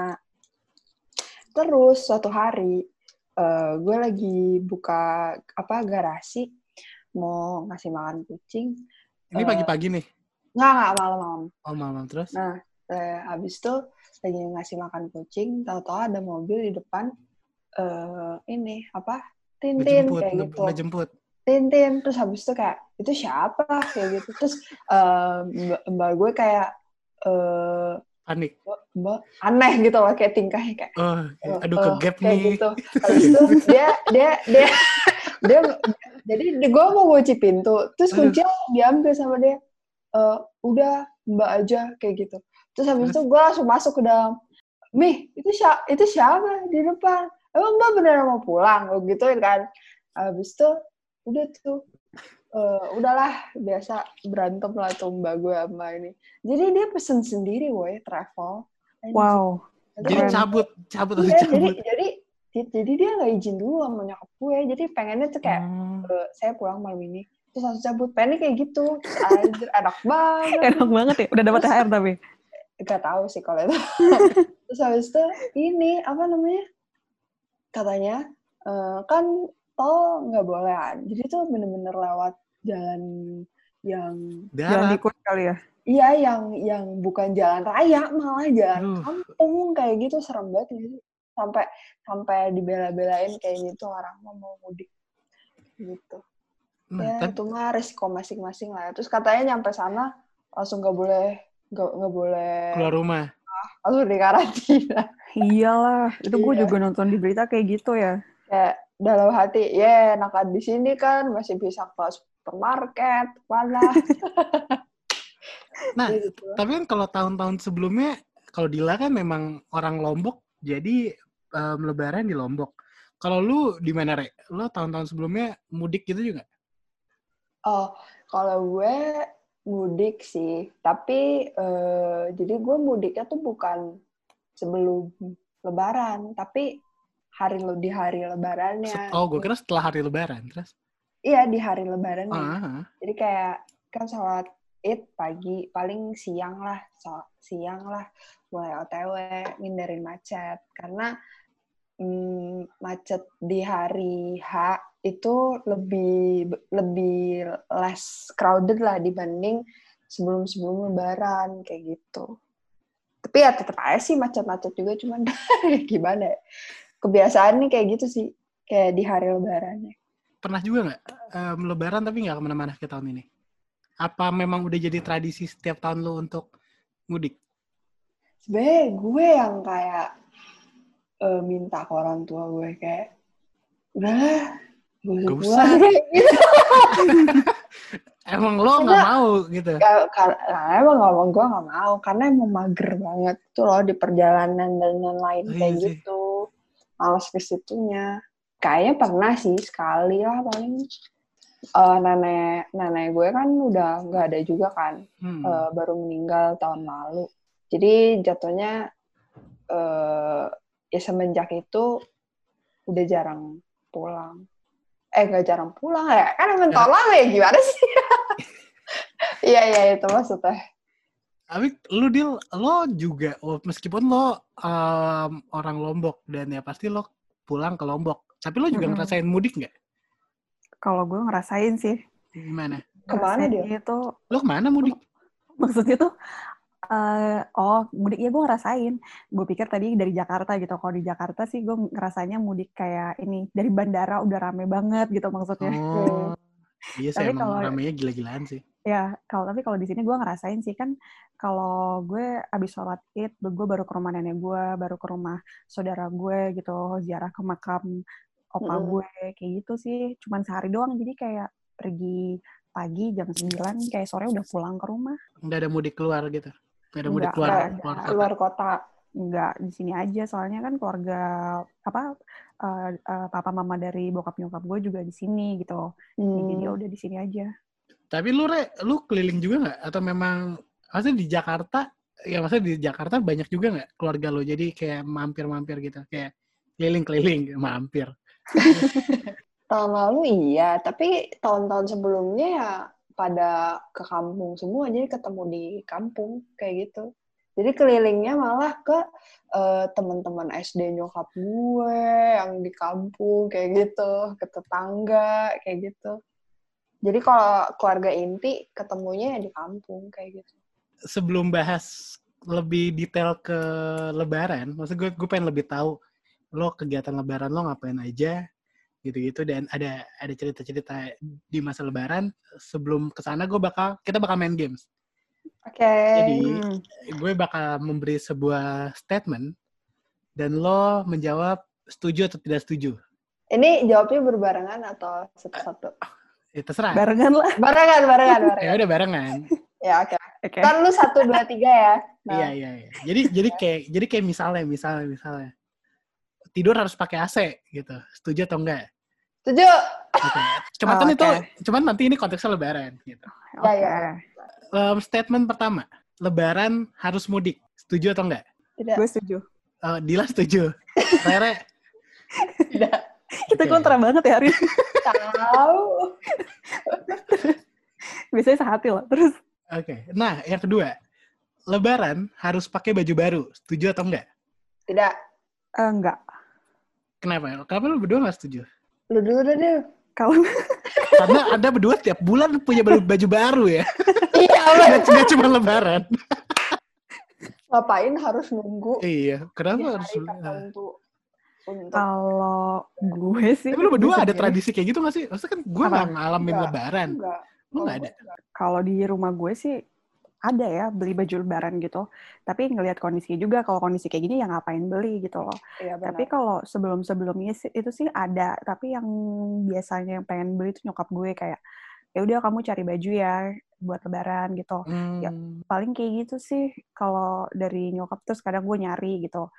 S4: Terus, suatu hari, eh, gue lagi buka, apa, garasi, mau ngasih makan kucing.
S1: ini
S4: Eh,
S1: pagi-pagi nih
S4: Nggak, nggak, malam-malam.
S1: oh malam terus
S4: Nah, eh, habis itu lagi ngasih makan kucing, tahu-tahu ada mobil di depan eh ini apa? Tintin
S1: ngejemput
S4: kayak gitu.
S1: ngejemput
S4: Tintin terus habis itu kayak itu siapa kayak gitu. Terus eh, mbak, mbak gue kayak eh
S1: panik
S4: mbak, mbak aneh gitu loh kayak tingkahnya kayak
S1: oh
S4: eh,
S1: aduh
S4: eh,
S1: ke gap
S4: kayak
S1: nih
S4: gitu. Habis itu dia dia dia dia jadi gue mau kunci pintu, terus kuncinya diambil sama dia. Eh, udah mbak aja kayak gitu. Terus habis itu gue langsung masuk ke dalam. Mih, itu siapa? Itu siapa di depan? Emang mbak beneran mau pulang? Gue gituin kan. Habis itu udah tuh. eh, udahlah biasa berantem lah tuh mbak gue sama ini. Jadi dia pesen sendiri woi travel.
S3: Wow
S1: jadi cabut cabut atau
S4: Iya,
S1: cabut
S4: jadi jadi dia nggak izin dulu sama nyokap gue. Jadi pengennya tuh kayak
S1: Hmm.
S4: "Eh, saya pulang malam ini. Terus langsung cabut. Pengennya kayak gitu. Terus, Anjir, enak banget.
S3: enak banget ya udah dapat THR tapi
S4: Gak tahu sih kalau itu. Terus habis itu ini apa namanya? Katanya eh, kan tol nggak boleh. Jadi tuh bener-bener lewat jalan yang
S3: jalan ikut kali ya
S4: iya yang yang bukan jalan raya malah jalan
S1: Aduh.
S4: kampung kayak gitu serem banget gitu. Sampai sampai dibela-belain kayak gitu orang mau mau mudik gitu.
S1: nah,
S4: ya itu mah resiko masing-masing lah. Terus katanya nyampe sana langsung nggak boleh nggak nggak boleh
S1: keluar rumah
S4: langsung di karantina.
S3: iyalah itu gue
S4: Iya.
S3: juga nonton di berita kayak gitu ya
S4: Kayak dalam hati, ya enakan di sini kan masih bisa ke supermarket, mana
S1: nah
S4: gitu.
S1: tapi kan kalau tahun-tahun sebelumnya kalau Dila kan memang orang Lombok jadi em, lebaran di Lombok. Kalau lu di mana, Re? Lu tahun-tahun sebelumnya mudik gitu juga?
S4: Oh, kalau gue mudik sih, tapi eh, jadi gue mudiknya tuh bukan sebelum Lebaran, tapi hari di hari Lebarannya.
S1: Oh, gue kira setelah hari lebaran. Terus?
S4: Iya di hari Lebarannya.
S1: Ah, ah.
S4: Jadi kayak kan sholat id pagi, paling siang lah, siang lah, mulai OTW, ngindarin macet. Karena mm, macet di hari H itu lebih lebih less crowded lah dibanding sebelum-sebelum Lebaran kayak gitu. Tapi ya tetap aja sih macet-macet juga, cuman gimana ya? Kebiasaan nih kayak gitu sih, kayak di hari Lebarannya.
S1: Pernah juga nggak em, lebaran tapi nggak ke mana-mana ke tahun ini? Apa memang udah jadi tradisi setiap tahun lu untuk mudik?
S4: sebenarnya gue yang kayak eh, minta ke orang tua gue kayak udahlah gue
S1: usah
S4: pulang gitu.
S1: Emang lo nggak mau gitu?
S4: Ka- ka- Nah, emang ngomong gue nggak mau karena emang mager banget tuh loh di perjalanan dan lain-lain
S1: Oh,
S4: kayak
S1: iya sih.
S4: gitu males ke situnya kayaknya pernah sih sekali lah paling Eh, nenek nenek gue kan udah nggak ada juga kan
S1: Hmm.
S4: eh, baru meninggal tahun lalu. Jadi jatuhnya eh ya semenjak itu udah jarang pulang. Eh nggak jarang pulang ya? Kan emang tahun lalu ya gimana sih? Iya iya itu maksudnya.
S1: Tapi lu deal lo juga meskipun lo em, orang Lombok dan ya pasti lo pulang ke Lombok. Tapi lo juga
S3: Mm-mm.
S1: ngerasain mudik nggak?
S3: Kalau gue ngerasain sih.
S1: Gimana?
S4: Ke mana
S3: dia? Itu
S1: Lo ke mana mudik?
S3: maksudnya tuh eh oh mudik. Ya gue ngerasain. Gue pikir tadi dari Jakarta gitu. Kalau di Jakarta sih gue ngerasanya mudik kayak ini dari bandara udah rame banget gitu maksudnya.
S1: Oh, iya sih
S3: Tapi
S1: emang
S3: kalau-
S1: ramenya gila-gilaan sih.
S3: ya kalau tapi kalau di sini gue ngerasain sih kan kalau gue abis sholat id gue baru ke rumah nenek gue baru ke rumah saudara gue gitu ziarah ke makam opa
S4: Mm-mm.
S3: gue kayak gitu sih. Cuman sehari doang jadi kayak pergi pagi jam 9 kayak sore udah pulang ke rumah.
S1: Nggak ada mudik keluar gitu. Nggak ada mudik keluar. keluar kota.
S4: Keluar kota.
S3: nggak di sini aja soalnya kan keluarga apa eh, eh, papa mama dari bokap nyokap gue juga di sini gitu jadi ya
S4: Hmm.
S3: udah di sini aja
S1: Tapi lu re, lu keliling juga nggak? Atau memang maksudnya di Jakarta? Ya maksudnya di Jakarta banyak juga nggak keluarga lo? Jadi kayak mampir-mampir gitu, kayak keliling-keliling, mampir.
S4: Tahun lalu iya, tapi tahun-tahun sebelumnya ya pada ke kampung semua, jadi ketemu di kampung kayak gitu. Jadi kelilingnya malah ke eh, teman-teman SD nyokap gue yang di kampung kayak gitu, ke tetangga kayak gitu. Jadi kalau keluarga inti ketemunya ya di kampung kayak gitu.
S1: Sebelum bahas lebih detail ke Lebaran, maksud gue gue pengen lebih tahu lo kegiatan Lebaran lo ngapain aja, gitu-gitu dan ada ada cerita-cerita di masa Lebaran. Sebelum ke sana gue bakal kita bakal main games.
S4: Oke.
S1: Jadi
S3: Hmm.
S1: gue bakal memberi sebuah statement dan lo menjawab setuju atau tidak setuju.
S4: Ini jawabnya berbarengan atau satu-satu?
S1: Ya, terserah.
S3: barengan lah
S4: Barengan, barengan,
S1: ya
S4: barengan.
S1: udah barengan.
S4: Ya oke.
S3: oke
S4: Kan lu satu dua tiga ya. Nah,
S1: Iya iya iya. Jadi jadi kayak jadi kayak misalnya misalnya misalnya tidur harus pakai AC gitu. Setuju atau enggak?
S4: Setuju.
S1: Oke. Cuman
S3: Oh,
S1: kan itu cuman nanti ini konteksnya lebaran gitu.
S4: Ya, ya.
S1: Em, statement pertama, lebaran harus mudik. Setuju atau enggak?
S4: Tidak.
S3: gue setuju
S1: Eh, Dila setuju. Rere
S4: Tidak.
S3: kita
S1: Oke.
S3: kontra banget ya hari ini.
S4: Tahu.
S3: biasanya sehati loh terus
S1: Oke. Nah, yang kedua, lebaran harus pakai baju baru. Setuju atau enggak?
S4: Tidak.
S3: eh, enggak
S1: Kenapa? Kenapa lu berdua nggak setuju?
S4: Lu dulu deh, Del.
S3: kalau
S1: Karena Anda berdua tiap bulan punya baju baju baru ya.
S4: Iya,
S1: Nggak nggak cuma lebaran.
S4: Ngapain harus nunggu
S1: Iya. Kenapa harus?
S4: tertentu untuk
S3: kalau gue sih
S1: Tapi lu berdua ada tradisi kayak gitu gak sih? Maksudnya kan gue
S3: Apa?
S1: nggak ngalamin
S4: Enggak.
S1: lebaran.
S4: enggak.
S1: Lu nggak ada?
S3: kalau di rumah gue sih ada ya beli baju lebaran gitu tapi ngelihat kondisi juga kalau kondisi kayak gini ya ngapain beli gitu loh
S4: Iya benar.
S3: Tapi kalau sebelum-sebelumnya itu sih ada, tapi yang biasanya yang pengen beli itu nyokap gue kayak ya udah kamu cari baju ya buat lebaran gitu.
S1: Hmm.
S3: Ya. Paling kayak gitu sih kalau dari nyokap terus kadang gue nyari gitu.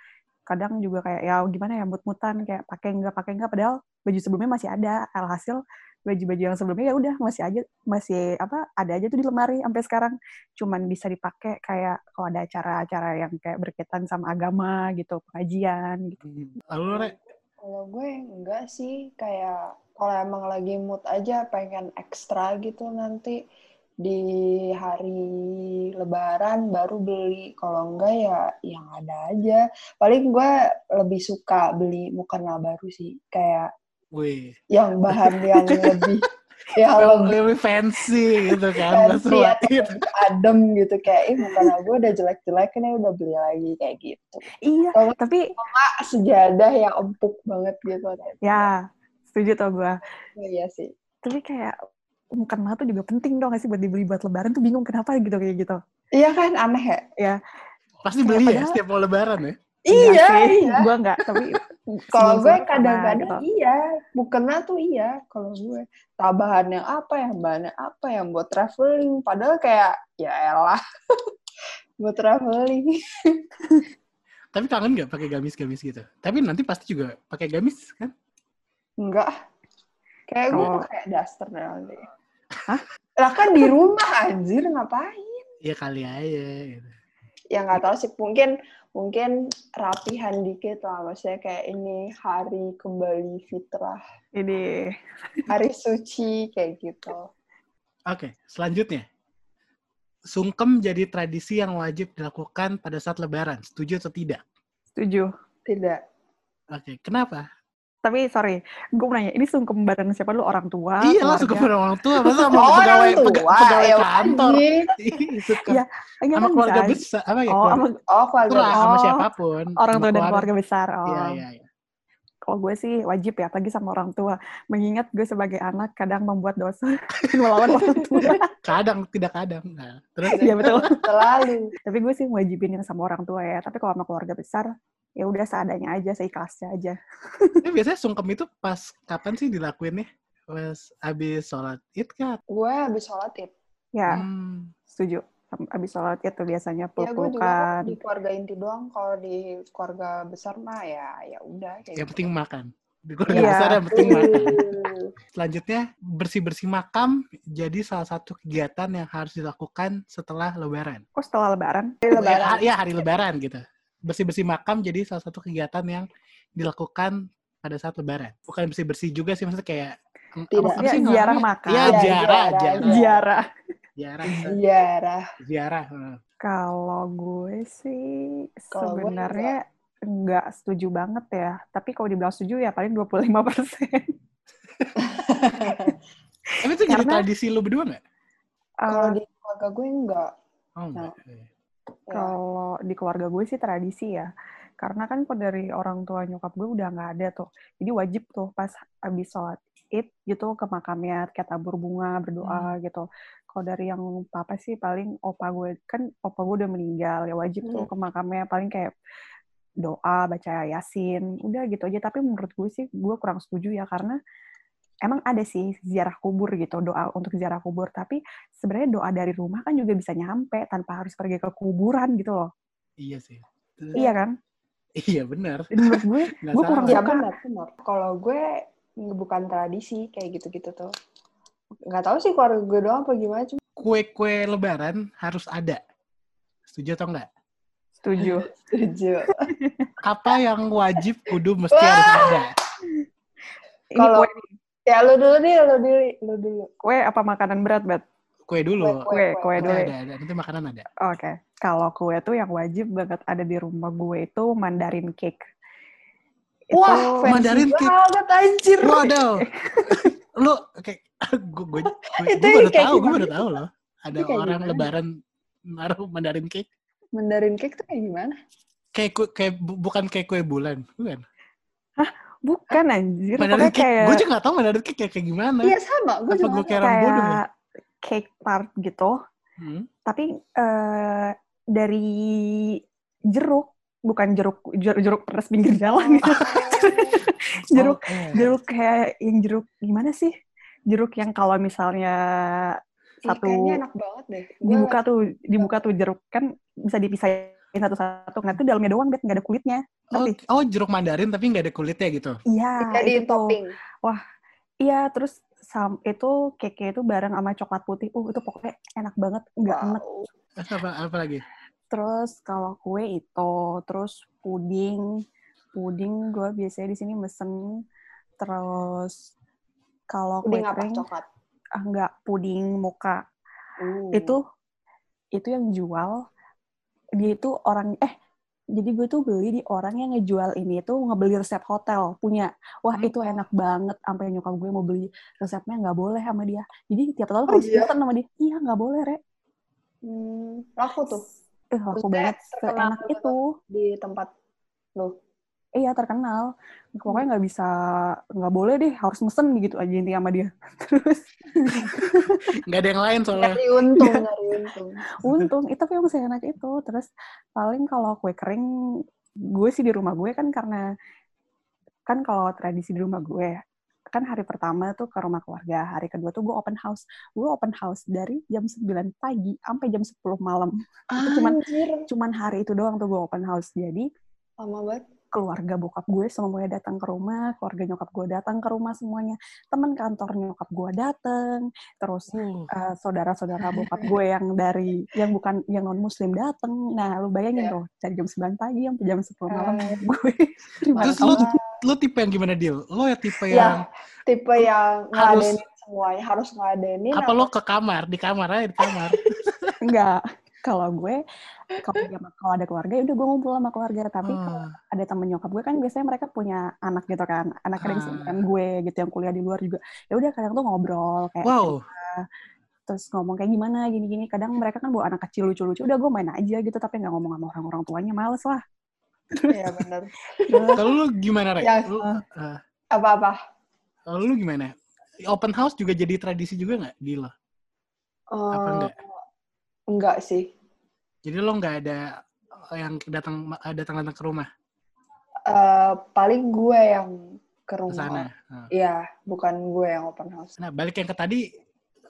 S3: kadang juga kayak ya gimana ya mut-mutan kayak pakai nggak pakai nggak padahal baju sebelumnya masih ada alhasil baju-baju yang sebelumnya ya udah masih aja masih apa ada aja tuh di lemari sampai sekarang cuman bisa dipakai kayak kalau ada acara-acara yang kayak berkaitan sama agama gitu pengajian gitu
S1: Lalu Re,
S4: Kalau gue enggak sih, kayak kalau emang lagi mood aja pengen ekstra gitu nanti di hari lebaran baru beli. Kalau enggak ya yang ada aja. Paling gue lebih suka beli mukena baru sih, kayak
S1: wih,
S4: yang bahan yang lebih ya
S1: lebih,
S4: lebih
S1: lebih fancy gitu kan,
S4: fancy
S1: gitu.
S4: adem gitu kayak ih mukena gue udah jelek-jelek ini udah beli lagi kayak gitu.
S3: iya
S4: Kalau
S3: tapi
S4: Ah, sejadah yang empuk banget gitu.
S3: ya setuju tau gue
S4: Oh, iya sih.
S3: tapi kayak mukena tuh juga penting dong gak sih buat dibeli buat lebaran tuh bingung kenapa gitu kayak gitu
S4: Iya kan aneh ya?
S1: Pasti
S3: Kayak
S1: beli ya
S3: padahal-
S1: setiap mau lebaran ya.
S4: Iya, iya.
S3: gue enggak tapi
S4: Kalau gue kadang-kadang
S3: gitu.
S4: iya, mukena tuh iya. Kalau gue tambahan yang apa, yang bahannya apa, yang buat traveling. Padahal kayak ya elah, buat traveling.
S1: Tapi kangen nggak pakai gamis-gamis gitu? Tapi nanti pasti juga pakai gamis kan?
S4: Enggak. Kayak gue
S3: Kalau-
S4: kayak daster nanti.
S3: Hah?
S4: Lah kan di rumah anjir ngapain?
S1: Ya kali aja. Gitu.
S4: Ya nggak tahu sih mungkin mungkin rapihan dikit lah maksudnya kayak ini hari kembali fitrah,
S3: ini
S4: hari suci kayak gitu.
S1: Oke, selanjutnya. Sungkem jadi tradisi yang wajib dilakukan pada saat lebaran. Setuju atau tidak?
S3: setuju
S4: Tidak.
S1: Oke, kenapa?
S3: Tapi sorry gue mau nanya ini sungkem bareng siapa lu orang tua
S1: iya langsung ke
S3: keluarga?
S1: orang tua. Masa sama
S4: Oh,
S1: pegawai,
S4: orang tua,
S1: pega- pegawai
S4: ya
S1: kantor.
S3: Iya, Enggak
S1: sama
S3: kan
S1: keluarga
S3: bisa.
S1: besar. Apa ya?
S3: oh
S1: keluarga,
S3: sama
S4: Oh, keluarga
S1: sama
S3: Oh,
S1: siapa pun.
S3: orang
S1: Sama
S3: tua dan keluarga besar oh
S1: Iya, iya, iya.
S3: kalau gue sih wajib ya apalagi sama orang tua mengingat gue sebagai anak kadang membuat dosa dan melawan orang tua
S1: Kadang, tidak kadang. Nah, terus
S3: Iya betul
S4: Selalu.
S3: tapi gue sih wajibin yang sama orang tua ya tapi kalau sama keluarga besar ya udah seadanya aja seikhlasnya aja
S1: Tapi biasanya sungkem itu pas kapan sih dilakuinnya? Pas abis sholat id kan?
S4: Gue habis sholat id.
S3: ya
S1: Hmm.
S3: setuju abis sholat itu biasanya
S4: Ya gue di keluarga inti doang. Kalau di keluarga besar mah ya ya udah
S1: Yang
S4: gitu.
S1: penting makan. Di keluarga
S3: Iya.
S1: besar yang penting makan. Selanjutnya, bersih-bersih makam jadi salah satu kegiatan yang harus dilakukan setelah lebaran.
S3: kok setelah lebaran
S4: Hari lebaran.
S1: Ya, ya, hari lebaran gitu. Bersih-bersih makam jadi salah satu kegiatan yang dilakukan pada saat lebaran. Bukan bersih-bersih juga sih, maksudnya kayak...
S4: Tidak.
S1: apa
S3: ya
S1: sih
S3: ziarah makam
S1: Iya,
S4: Iya,
S1: ziarah,
S4: ziarah,
S1: ziarah.
S3: ziarah
S1: Ziarah.
S4: Ziarah.
S1: Ziarah. heeh.
S3: Kalau gue sih sebenarnya nggak setuju banget ya. Tapi kalau dibilang setuju ya paling 25 persen.
S1: Tapi itu jadi tradisi lu berdua nggak?
S4: Kalau di keluarga gue enggak.
S1: Oh, enggak.
S4: Ya.
S3: Kalau di keluarga gue sih tradisi ya. Karena kan dari orang tua nyokap gue udah nggak ada tuh. Jadi wajib tuh pas habis sholat id gitu ke makamnya kayak tabur bunga berdoa gitu. Kalau dari yang papa sih paling opa gue kan opa gue udah meninggal ya wajib tuh ke makamnya paling kayak doa baca yasin udah gitu aja tapi menurut gue sih gue kurang setuju ya karena emang ada sih ziarah kubur gitu doa untuk ziarah kubur tapi sebenarnya doa dari rumah kan juga bisa nyampe tanpa harus pergi ke kuburan gitu loh
S1: Iya sih.
S3: iya kan
S1: Iya benar.
S3: Menurut gue
S1: Nggak
S3: gue kurang.
S4: Ya benar. Kalau gue bukan tradisi kayak gitu-gitu tuh. Nggak tahu sih keluarga gue doang apa gimana. Cuma
S1: Kue-kue lebaran harus ada. Setuju atau enggak?
S3: setuju
S4: setuju.
S1: Apa yang wajib kudu mesti harus ada?
S3: ini
S4: Kalau-
S3: kue,
S4: Ya lu dulu nih, lu dulu, lu dulu.
S3: kue apa makanan berat bet
S1: Kue dulu.
S3: kue kue
S1: Ada,
S3: dulu
S1: ada, ada. Nanti makanan ada.
S3: oke kalau kue tuh yang wajib banget ada di rumah gue itu mandarin cake itu
S4: Wah,
S1: Mandarin cake.
S4: banget anjir.
S1: Waduh. lu kayak gue gue
S4: Itu
S1: gue baru tahu, gue baru
S4: tuh?
S1: tahu loh. Ada orang
S4: gimana?
S1: lebaran naruh mandarin cake.
S4: Mandarin cake tuh kayak gimana?
S1: Kayak kue, kayak bu- bukan kayak kue bulan, bukan.
S3: Bukan anjir
S1: Mandarin
S3: pokoknya
S1: cake,
S3: kayak
S1: gue juga gak tahu mandarin cake kayak, kayak gimana.
S4: Iya sama, gue juga.
S1: gue
S4: nggak
S1: kayak bodoh ya?
S3: kayak cake tart gitu
S1: Hmm.
S3: tapi eh, dari jeruk bukan jeruk jeruk, jeruk pedas pinggir jalan gitu. jeruk
S1: iya.
S3: jeruk kayak yang jeruk gimana sih jeruk yang kalau misalnya
S4: Ih,
S3: satu
S4: kayaknya enak banget deh. Gua-
S3: dibuka tuh dibuka tuh jeruk kan bisa dipisahin satu-satu. Nah itu dalamnya doang, bet nggak ada kulitnya.
S1: Oh, oh jeruk mandarin tapi nggak ada kulitnya gitu.
S3: Iya,
S4: Jadi
S3: itu tuh.
S4: topping.
S3: Iya, terus sam itu cake itu bareng sama coklat putih. Uh, itu pokoknya enak banget, nggak enak.
S4: Wow.
S1: Apa, apa lagi?
S3: Terus kalau kue itu, terus puding, puding gue biasanya di sini mesen. Terus kalau kue
S4: Puding apa?
S3: kering,
S4: Coklat.
S3: ah nggak puding moka.
S4: Uh.
S3: Itu itu yang jual dia itu orang eh jadi gue tuh beli di orang yang ngejual ini itu ngebeli resep hotel punya wah
S1: Hmm.
S3: itu enak banget sampai nyokap gue mau beli resepnya nggak boleh sama dia jadi tiap tahun
S4: Oh,
S3: harus
S4: iya?
S3: pesan sama dia iya nggak boleh re
S4: Hmm, laku tuh
S3: eh laku
S4: Maksudnya
S3: banget seenak
S4: gitu.
S3: itu
S4: di tempat lo.
S3: Iya terkenal. Pokoknya nggak bisa nggak boleh deh harus mesen gitu aja intinya sama dia. Terus
S1: Nggak ada yang lain soalnya.
S4: Nyari untung, nyari untung.
S3: untung. Itu yang seenak itu. Terus paling kalau kue kering gue sih di rumah gue kan karena kan kalau tradisi di rumah gue kan hari pertama tuh ke rumah keluarga hari kedua tuh gue open house. Gue open house dari jam 9 pagi sampai jam 10 malam. Itu cuman-
S4: Anjir,
S3: cuman hari itu doang tuh gue open house. Jadi
S4: lama banget.
S3: Keluarga bokap gue semuanya datang ke rumah keluarga nyokap gue datang ke rumah semuanya teman kantor nyokap gue datang terus
S1: Uh,
S3: eh, saudara-saudara bokap gue yang dari yang bukan yang non muslim dateng nah lu bayangin tuh dari jam 9 pagi sampai jam 10 malam
S4: Eh.
S3: gue
S1: Terus lu lu tipe yang gimana deal? Lo ya tipe
S4: Ya,
S1: yang
S4: tipe yang
S1: Harus-
S4: ngeladenin semuanya, harus ngeladenin.
S1: apa lo ke kamar di kamar aja di kamar?
S3: enggak kalau gue kalau dia- kalau ada keluarga ya udah gue ngumpul sama keluarga tapi kalau
S1: Hmm.
S3: ada temen nyokap gue kan biasanya mereka punya anak gitu kan anak yang
S1: Ah.
S3: seumuran gue gitu yang kuliah di luar juga ya udah kadang tuh ngobrol kayak
S1: Wow,
S3: terus ngomong kayak gimana gini-gini kadang mereka kan bawa anak kecil lucu-lucu udah gue main aja gitu tapi nggak ngomong sama orang-orang tuanya males lah
S4: Iya bener.
S1: kalau lu gimana Rek?
S4: Yang-
S1: Lu, eh,
S4: Apa-apa?
S1: kalau lu gimana? Open house juga jadi tradisi juga nggak di lo? Apa
S4: Eh,
S1: enggak?
S4: Enggak sih.
S1: Jadi lo nggak ada yang datang datang datang ke rumah
S4: Eh, paling gue yang ke
S1: sana.
S4: rumah.
S1: Nah.
S4: Iya, bukan gue yang open house.
S1: Nah, balik yang ke tadi,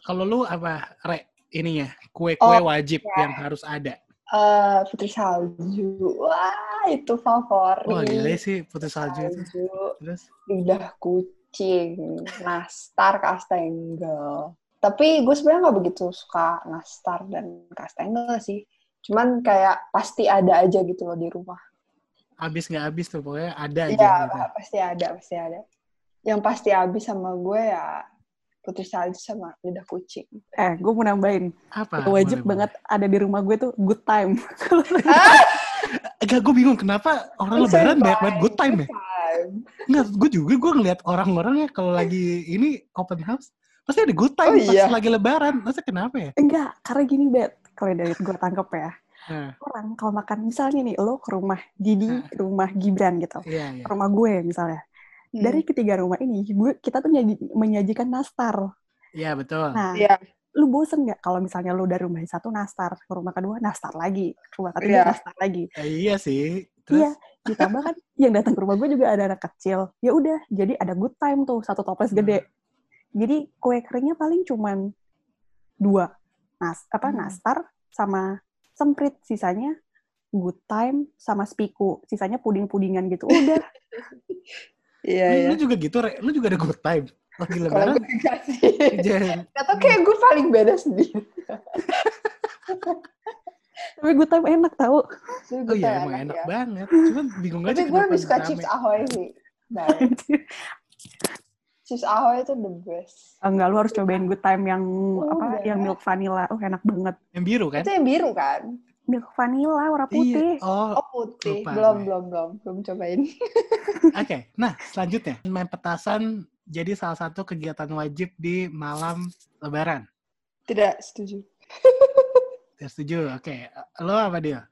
S1: kalau lu apa, Re, ininya, kue-kue
S4: Oh,
S1: wajib
S4: ya.
S1: yang harus ada.
S4: Eh, putri salju. Wah, itu favorit.
S1: Wah, gila sih putri salju itu.
S4: Salju,
S1: Terus,
S4: lidah kucing, nastar, kastengel. Tapi gue sebenarnya nggak begitu suka nastar dan kastengel sih. Cuman kayak pasti ada aja gitu loh di rumah.
S1: habis nggak habis tuh, pokoknya ada aja
S4: Iya,
S1: gitu.
S4: pasti ada, pasti ada. Yang pasti habis sama gue ya putri salju sama lidah kucing.
S3: eh gue mau nambahin
S1: Apa?
S3: wajib
S1: Boleh,
S3: banget ada di rumah gue tuh good time.
S1: Enggak, gue bingung kenapa orang lebaran
S4: Good
S1: banyak banget good time ya? Enggak, gue juga gue ngeliat orang-orang ya kalau lagi ini open house, pasti ada good time
S4: Oh,
S1: pas
S4: iya.
S1: lagi lebaran. Masa kenapa ya?
S3: enggak karena gini bet kalau dari gue tangkep ya
S1: Nah,
S3: orang kalau makan misalnya nih lo ke rumah Didi ke rumah Gibran gitu
S1: iya, iya.
S3: ke rumah gue misalnya
S4: Hmm.
S3: dari ketiga rumah ini gue kita tuh nyaji- menyajikan nastar
S1: Iya, betul.
S3: nah
S4: Iya,
S3: lu bosen nggak kalau misalnya lu dari rumah satu nastar ke rumah kedua nastar lagi ke rumah ketiga
S4: Iya.
S3: nastar lagi
S1: Eh, iya sih.
S3: iya
S1: Terus,
S3: ditambah kan yang datang ke rumah gue juga ada anak kecil ya udah jadi ada good time tuh satu toples gede jadi kue keringnya paling cuman dua nas apa
S1: Hmm.
S3: nastar sama semprit sisanya good time sama spiku sisanya puding-pudingan gitu udah
S4: iya,
S1: lu,
S4: iya.
S1: lu juga gitu, Re? Lu juga ada good time? Lagi
S4: Kalau
S1: lebaran,
S4: gue enggak sih.
S1: jangan.
S4: Atau kayak gue paling beda sendiri.
S3: tapi good time enak tau
S1: Oh iya, emang enak
S4: ya.
S1: banget. Cuman bingung aja
S4: Tapi gue lebih suka
S1: rame.
S4: chips ahoy sih. Nah, chips ahoy itu the best.
S3: enggak lu harus cobain good time yang apa
S4: Udah.
S3: yang milk vanilla oh enak banget
S1: Yang biru kan?
S4: Itu yang biru kan?
S3: milk vanilla warna putih
S1: Iya. Oh,
S4: Oh putih.
S1: Lupa
S4: belum,
S1: gue.
S4: belum, belum, belum cobain.
S1: oke. Nah, selanjutnya. Main petasan jadi salah satu kegiatan wajib di malam lebaran.
S4: Tidak setuju.
S1: Ya, setuju? Oke. Lo apa dia?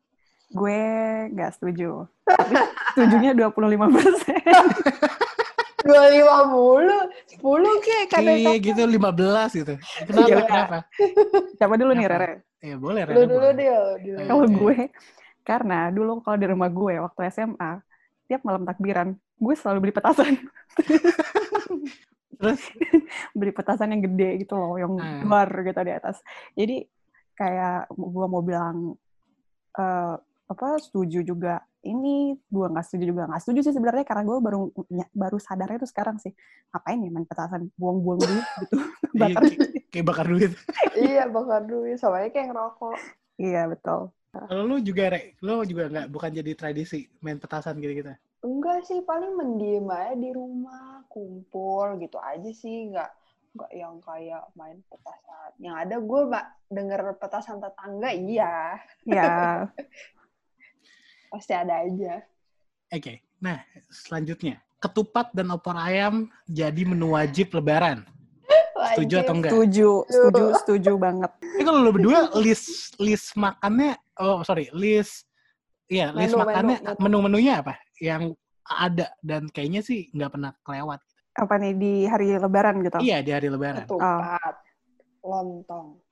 S3: gue nggak setuju tapi setujunya 25 persen
S4: Dua lima mulu, sepuluh ke karena
S1: Iya
S4: itu.
S1: gitu 15 gitu. Kenapa?
S3: Gila.
S1: Kenapa?
S3: siapa dulu nih? Rere
S1: Ya boleh,
S4: Lu
S1: Rere,
S4: dulu
S1: boleh.
S4: dulu.
S1: Ayo.
S3: Kalau
S1: Oke.
S3: gue, karena dulu kalau di rumah gue waktu SMA, tiap malam takbiran, gue selalu beli petasan.
S1: Terus?
S3: beli petasan yang gede gitu loh, yang
S1: Hmm.
S3: luar gitu di atas. Jadi kayak gue mau bilang, eh apa setuju juga ini gue nggak setuju juga nggak setuju sih sebenarnya karena gue baru ny- baru sadarnya tuh sekarang sih. Ngapain ya main petasan buang-buang duit gitu
S1: Iya,
S3: bakar
S1: kayak, kayak bakar duit.
S4: iya bakar duit aja kayak ngerokok.
S3: Iya betul.
S1: Kalau lu juga, Rek, lu juga nggak, bukan jadi tradisi main petasan gitu-gitu.
S4: enggak sih paling mendiem aja di rumah kumpul gitu aja sih nggak nggak yang kayak main petasan. Yang ada gue mbak denger petasan tetangga iya.
S3: Ya
S4: pasti ada aja
S1: Oke, nah selanjutnya. Ketupat dan opor ayam jadi menu wajib lebaran. Setuju atau enggak?
S3: setuju setuju setuju banget
S1: Ini kalau lu berdua list list makannya, oh sorry, list, iya list
S4: Menu,
S1: makannya,
S4: menu, menu.
S1: menu-menunya apa? Yang ada dan kayaknya sih nggak pernah kelewat.
S3: apa nih di hari lebaran gitu
S1: Iya di hari lebaran.
S4: ketupat lontong eh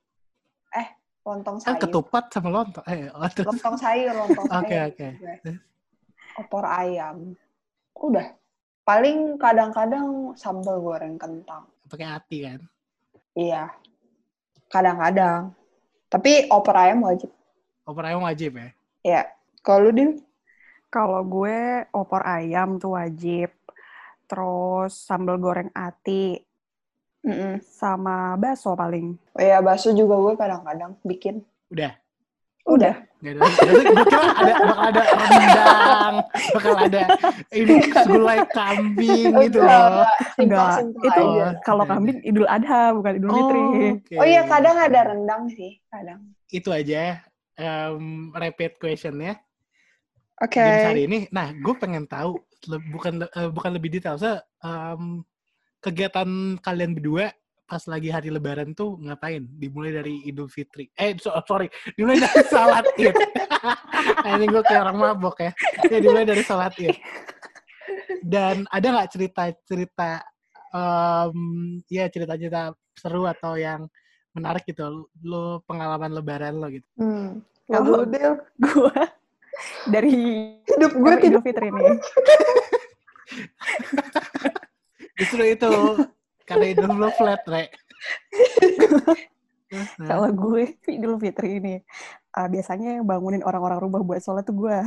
S4: lontong
S1: Kan
S4: sayur
S1: ketupat sama lontong. Eh, lontong.
S4: lontong sayur lontong
S1: Oke,
S4: sayur
S1: oke.
S4: opor ayam udah paling kadang-kadang sambal goreng kentang
S1: Pakai hati kan.
S4: iya kadang-kadang tapi opor ayam wajib
S1: Opor ayam wajib ya.
S4: ya kalau lu Dil?
S3: Kalau gue opor ayam tuh wajib. Terus sambal goreng ati
S4: Mm-mm.
S3: sama bakso paling.
S4: oh ya bakso juga gue kadang-kadang bikin
S1: Udah.
S4: udah
S1: Gak ada. Gue kira ada bakal ada rendang, bakal ada ini gulai kambing gitu loh.
S3: Enggak, itu
S4: aja
S3: kalau kambing Idul Adha bukan Idul Fitri.
S1: oke.
S4: oh iya kadang ada rendang sih kadang
S1: Itu aja em, repeat questionnya.
S4: oke
S1: Games hari ini. Nah, gue pengen tahu le- bukan le- eh, bukan lebih detail. So, em, kegiatan kalian berdua pas lagi hari Lebaran tuh ngapain? Dimulai dari Idul Fitri. Eh, so- sorry, dimulai dari salat Id. Ini gue kayak orang mabok ya. Ya dimulai dari salat Id. Dan ada nggak cerita-cerita, em, ya cerita-cerita seru atau yang menarik gitu? Lo pengalaman Lebaran lo gitu.
S4: hmm.
S3: Kalau-
S4: Dil,
S3: Gue dari
S4: hidup gue
S3: Idul Fitri nih.
S1: Justru itu karena Idul lo flat, Re.
S3: Kalau gue Idul Fitri ini uh, biasanya yang bangunin orang-orang rumah buat sholat tuh gue.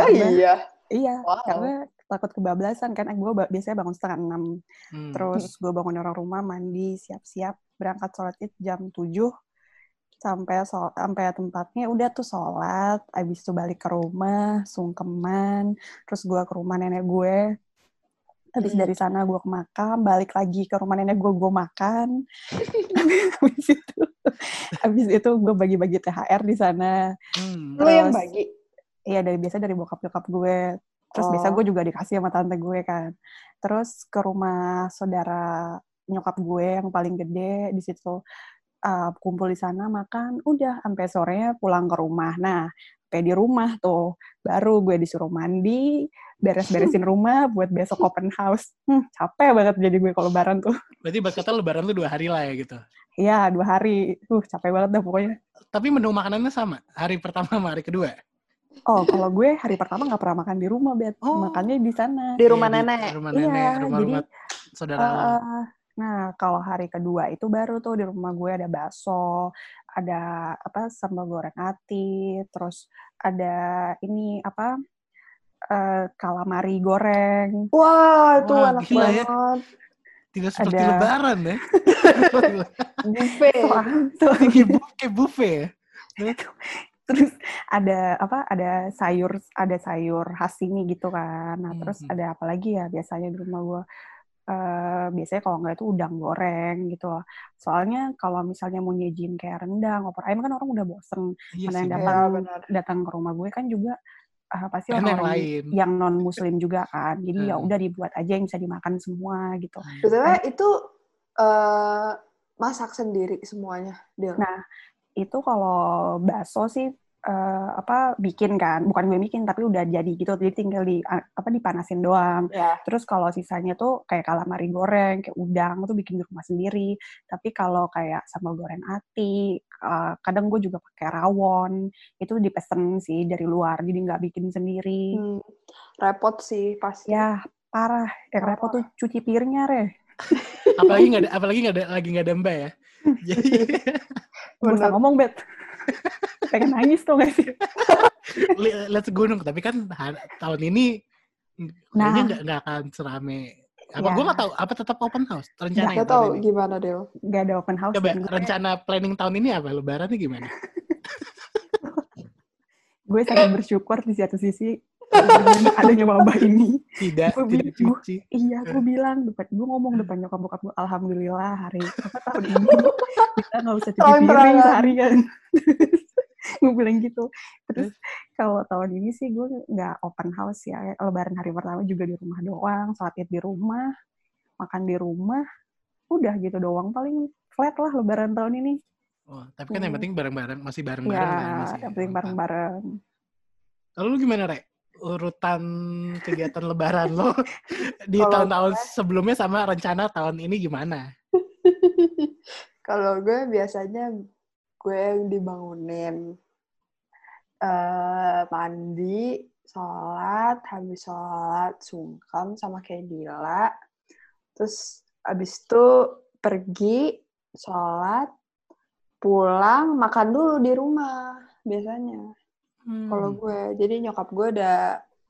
S4: oh iya
S3: iya,
S4: Wow.
S3: karena takut kebablasan kan. Gue biasanya bangun setengah enam.
S1: hmm.
S3: Terus gue bangun orang rumah, mandi, siap-siap, berangkat sholat id jam 7 sampai so- sampai tempatnya udah tuh sholat, abis itu balik ke rumah, sungkeman, terus gue ke rumah nenek gue, habis
S4: Hmm.
S3: dari sana gue ke makam, balik lagi ke rumah nenek gue, gue makan, habis itu, habis itu gue bagi-bagi THR di sana,
S1: Hmm.
S4: lu yang bagi
S3: Iya dari biasa dari bokap nyokap gue. Terus
S4: Oh.
S3: biasa gue juga dikasih sama tante gue kan. Terus ke rumah saudara nyokap gue yang paling gede di situ uh, kumpul di sana makan. Udah sampai sorenya pulang ke rumah. Nah, sampai di rumah tuh baru gue disuruh mandi, beres-beresin rumah buat besok open house. Hmm, capek banget jadi gue kalau lebaran tuh.
S1: Berarti buat kata Lebaran tuh dua hari lah ya gitu.
S3: Iya, dua hari. Uh, capek banget dah pokoknya.
S1: Tapi menu makanannya sama. Hari pertama sama hari kedua.
S3: Oh, kalau gue hari pertama nggak pernah makan di rumah, Bet.
S1: Oh.
S3: Makannya di sana.
S4: di rumah
S1: Iya,
S4: nenek
S1: Rumah
S3: Iya,
S1: nenek, rumah
S3: jadi,
S1: rumah saudara.
S3: Eh, nah, kalau hari kedua itu baru tuh di rumah gue ada bakso, ada apa sambal goreng ati, terus ada ini apa eh, calamari goreng.
S4: wah itu
S1: Wah,
S4: enak
S1: gila ya.
S4: banget
S1: Tidak seperti
S3: ada-
S1: Lebaran ya.
S4: buffet
S3: Soalnya tuh,
S1: kayak, bu- kayak buffet ya.
S3: terus ada apa? Ada sayur, ada sayur khas sini gitu kan. Nah, terus
S1: Mhm.
S3: ada apa lagi ya biasanya di rumah gue? Eh, biasanya kalau nggak itu udang goreng gitu. loh. Soalnya kalau misalnya mau nyejin kayak rendang, opor ayam kan orang udah bosen.
S1: Iya
S3: Mana
S1: sih.
S3: yang datang
S4: ya benar
S3: datang ke rumah gue kan juga ah, pasti
S1: Kan yang
S3: orang
S1: lain.
S3: yang non muslim juga kan jadi ya
S1: Hmm.
S3: udah dibuat aja yang bisa dimakan semua gitu
S4: Betulnya itu eh, masak sendiri semuanya Dil.
S3: Nah, itu kalau bakso sih eh, apa bikin kan bukan gue bikin tapi udah jadi gitu jadi tinggal di apa dipanasin doang
S4: ya
S3: terus kalau sisanya tuh kayak calamari goreng kayak udang tuh bikin di rumah sendiri tapi kalau kayak sambal goreng ati eh, kadang gue juga pakai rawon itu dipesen sih dari luar jadi nggak bikin sendiri
S4: Hmm, repot sih pasti
S3: Ya, parah. Yang
S4: Parah.
S3: repot tuh cuci piringnya, Re.
S1: apalagi nggak ada apalagi nggak ada lagi nggak ada mbak ya. Jadi
S3: Gak usah
S4: Bener.
S3: ngomong, Bet. Pengen nangis tuh gak sih?
S1: lihat gunung tapi kan tahun ini kayaknya
S3: Nah.
S1: nggak nggak akan serame apa
S3: Ya.
S1: gue nggak tahu apa tetap open house rencana
S4: Gak tau gimana Del.
S3: Gak ada open house.
S1: coba rencana planning tahun ini apa lebarannya gimana
S3: gue sangat bersyukur di satu sisi adanya wabah ini.
S1: tidak
S3: Gua
S1: tidak
S3: bilang,
S1: cuci
S3: Iya, gue bilang depan, gue ngomong depan nyokap bokap gue, alhamdulillah hari apa tahun ini kita nggak usah cuci
S4: Tahun
S3: piring seharian. gue bilang gitu. Terus kalau tahun ini sih gue nggak open house ya. Lebaran hari pertama juga di rumah doang, sholat id di rumah, makan di rumah, udah gitu doang. Paling flat lah Lebaran tahun ini.
S1: oh, tapi kan yang
S3: Hmm.
S1: penting bareng-bareng masih
S3: Ya,
S1: bareng-bareng kan masih
S3: yang penting bareng-bareng.
S1: Lalu lu gimana, Rek? Urutan kegiatan lebaran lo di tahun-tahun sebelumnya sama rencana tahun ini gimana?
S4: Kalau gue biasanya gue yang dibangunin. eh mandi, sholat, habis sholat, sungkem sama kayak Dila. Terus habis itu pergi, sholat, pulang, makan dulu di rumah biasanya. Kalau
S1: Hmm,
S4: gue, jadi nyokap gue udah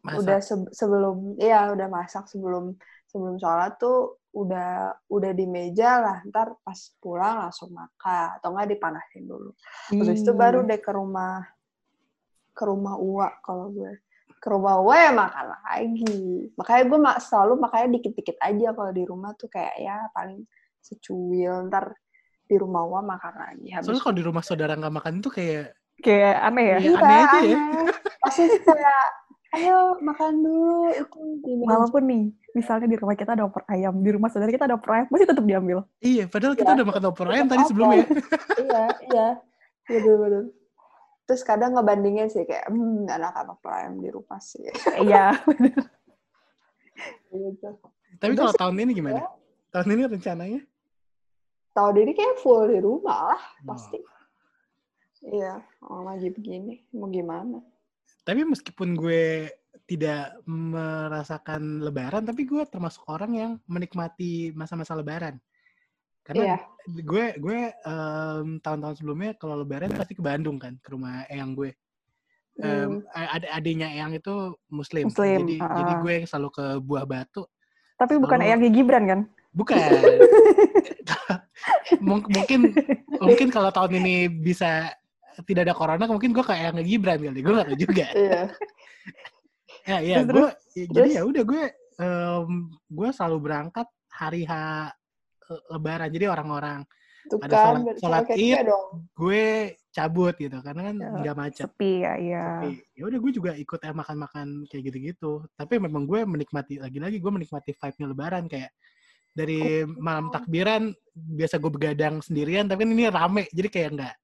S1: masak.
S4: udah se- sebelum iya udah masak sebelum sebelum sholat tuh udah udah di meja lah ntar pas pulang langsung makan atau enggak dipanasin dulu. Terus itu
S3: Hmm.
S4: baru deh ke rumah ke rumah Uwa kalau gue. Ke rumah Uwa ya makan lagi. Makanya gue mak selalu makanya dikit-dikit aja kalau di rumah tuh kayak ya paling secuil ntar di rumah Uwa makan lagi. Habis
S1: Soalnya kalau di rumah saudara nggak makan itu kayak
S3: kayak aneh ya.
S1: Iya. aneh aja ya.
S4: pasti kayak ayo makan dulu itu di meja."
S3: Walaupun nih, misalnya di rumah kita ada opor ayam, di rumah saudara kita ada opor ayam, masih tetap diambil.
S1: iya, padahal kita
S4: Ya.
S1: udah makan opor ayam tadi
S4: opor.
S1: sebelumnya.
S4: iya iya betul betul terus kadang ngebandingin sih kayak hmm anak anak ayam di rumah sih
S3: Iya.
S4: gitu
S1: Tapi kalau tahun ini gimana? Tahun ini rencananya?
S4: tahun ini kayak full di rumah lah pasti
S1: Oh.
S4: Iya oh, lagi begini mau gimana
S1: Tapi meskipun gue tidak merasakan lebaran, tapi gue termasuk orang yang menikmati masa-masa lebaran.
S4: iya
S1: Karena gue gue em, tahun-tahun sebelumnya kalau lebaran pasti ke Bandung kan, ke rumah eyang gue.
S4: Hmm.
S1: ad adiknya eyang itu muslim.
S3: Muslim,
S1: Jadi
S3: ah.
S1: jadi gue selalu ke Buah Batu.
S3: Tapi bukan
S1: Selalu-
S3: Eyang Gibran kan?
S1: Bukan. Mung- mungkin mungkin kalau tahun ini bisa tidak ada corona, mungkin gue kayak Eyang Gibran kali. Gue gak tahu juga.
S4: iya
S1: Ya, ya, gue jadi
S4: terus?
S1: ya udah gue em, gue selalu berangkat hari H Lebaran. Jadi orang-orang
S4: tuh
S1: Ada
S4: kan
S1: sholat- sholat Id. gue cabut gitu karena kan
S3: Ya,
S1: nggak macet.
S3: Sepi ya, iya.
S1: Tapi ya udah gue juga ikut ya makan-makan kayak gitu-gitu. Tapi memang gue menikmati lagi-lagi gue menikmati vibe-nya Lebaran kayak dari malam takbiran biasa gue begadang sendirian tapi kan ini rame jadi kayak enggak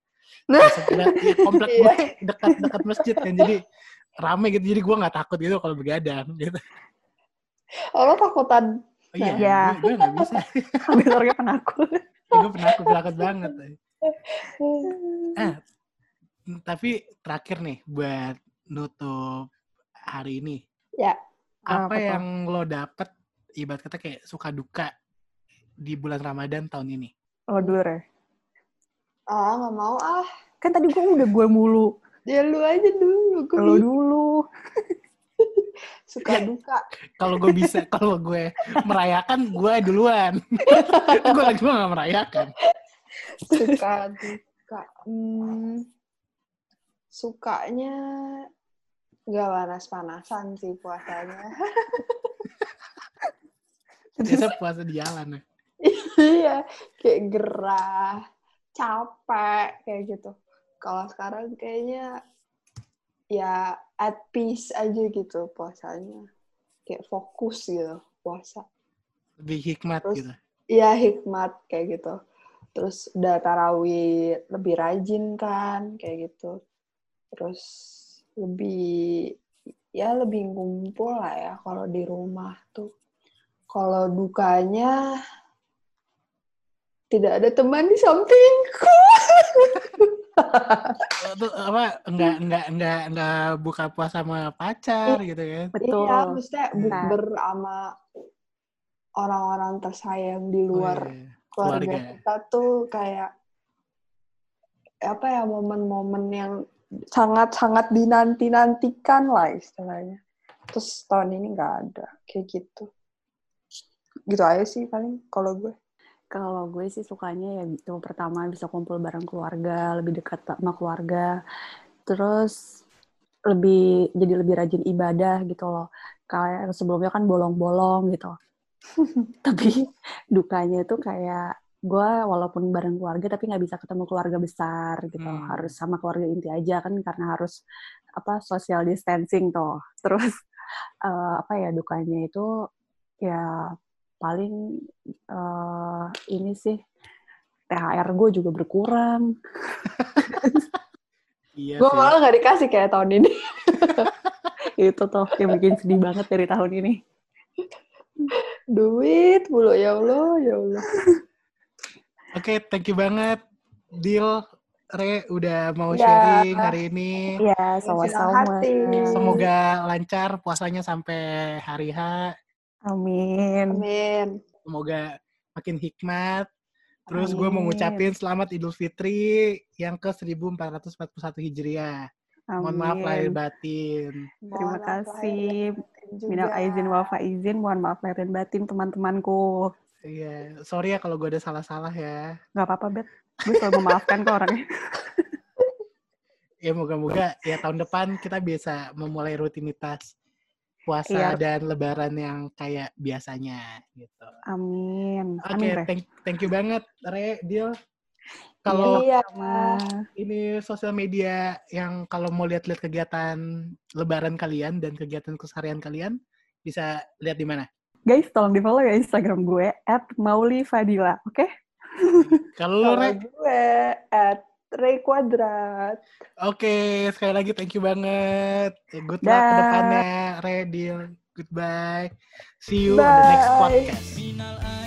S4: Nah.
S1: ya, komplek
S4: Iya.
S1: gue dekat-dekat masjid kan jadi rame gitu jadi gue nggak takut gitu kalau begadang gitu.
S4: oh lo takutan
S1: Oh, iya,
S3: Iya.
S1: gue, nggak bisa.
S3: Habis orangnya penakut.
S1: gue penakut penakut banget. Eh, tapi terakhir nih buat nutup hari ini.
S4: Ya.
S1: Apa,
S3: Apa tuh?
S1: yang lo dapet ibarat kata kayak suka duka di bulan Ramadan tahun ini?
S3: Lo dulu, Re.
S4: Ah nggak mau ah
S3: Kan tadi gue udah gue mulu.
S4: ya lu aja dulu gue
S3: Lo dulu.
S4: suka duka
S1: Kalau gue bisa, kalau gue merayakan, gue duluan. gue lagi gak merayakan.
S4: suka duka hmm, sukanya nggak panas-panasan sih puasanya
S1: Biasa puasa di jalan. ya.
S4: iya kayak gerah capek kayak gitu kalau sekarang kayaknya ya at peace aja gitu puasanya kayak fokus gitu puasa
S1: Lebih hikmat
S4: Terus-
S1: gitu.
S4: Iya hikmat kayak gitu. Terus udah tarawih lebih rajin kan kayak gitu. Terus lebih ya lebih ngumpul lah ya kalau di rumah tuh. Kalau dukanya tidak ada teman di sampingku.
S1: Itu apa, enggak, enggak, enggak, enggak buka puasa sama pacar gitu kan.
S3: Betul.
S4: Iya, maksudnya
S3: Nah.
S4: bukber sama orang-orang tersayang di luar
S1: Oh, iya.
S4: keluarga
S1: keluarga.
S4: kita tuh kayak apa ya momen-momen yang sangat-sangat dinanti-nantikan lah istilahnya. Terus tahun ini nggak ada kayak gitu. Gitu aja sih paling kalau gue.
S3: Kalau gue sih sukanya ya itu pertama bisa kumpul bareng keluarga, lebih dekat sama keluarga. Terus lebih jadi lebih rajin ibadah gitu loh. Kayak sebelumnya kan bolong-bolong gitu. tapi dukanya itu kayak gue walaupun bareng keluarga tapi nggak bisa ketemu keluarga besar gitu
S1: Hmm.
S3: harus sama keluarga inti aja kan karena harus apa social distancing tuh terus eh, apa ya dukanya itu ya paling eh, ini sih THR gue juga berkurang
S1: Iya
S4: Gue malah nggak dikasih kayak tahun ini.
S3: itu tuh yang bikin sedih banget dari tahun ini
S4: Duit mulu ya Allah, ya Allah.
S1: Oke, thank you banget, Dil, Re, udah mau
S4: Ya.
S1: sharing hari ini.
S3: ya
S4: Senang
S3: sama-sama.
S1: Semoga lancar puasanya sampai hari H.
S3: amin
S4: Amin.
S1: Semoga makin hikmat. Terus gue mau
S3: Amin.
S1: ngucapin selamat Idul Fitri yang ke 1441 Hijriah. Mohon maaf lahir
S3: Amin.
S1: batin.
S3: Terima
S4: Mohon maaf lahir
S3: kasih. Minal aizin wal faizin, mohon maaf lahir dan batin teman-temanku.
S1: Iya, sorry ya kalau gue ada salah-salah ya.
S3: Gak apa-apa, Bet. Gue selalu memaafkan kok orangnya.
S1: Ya moga-moga ya tahun depan kita bisa memulai rutinitas puasa
S3: Iya.
S1: dan lebaran yang kayak biasanya gitu.
S3: Amin.
S1: Oke,
S3: Amin, Re.
S1: thank, thank you banget, Re, Dil. Kalau
S4: Iya.
S1: Ini sosial media yang kalau mau lihat-lihat kegiatan lebaran kalian dan kegiatan keseharian kalian, bisa lihat di mana?
S3: Guys, tolong di-follow ya Instagram gue, maulifadila, oke?
S1: Kalau lu,
S4: Kalau
S1: Re,
S4: gue at Ray Kuadrat.
S1: Oke, sekali lagi thank you banget. Good luck ke depannya, Ray Deal. Goodbye. See you Bye. on the next podcast.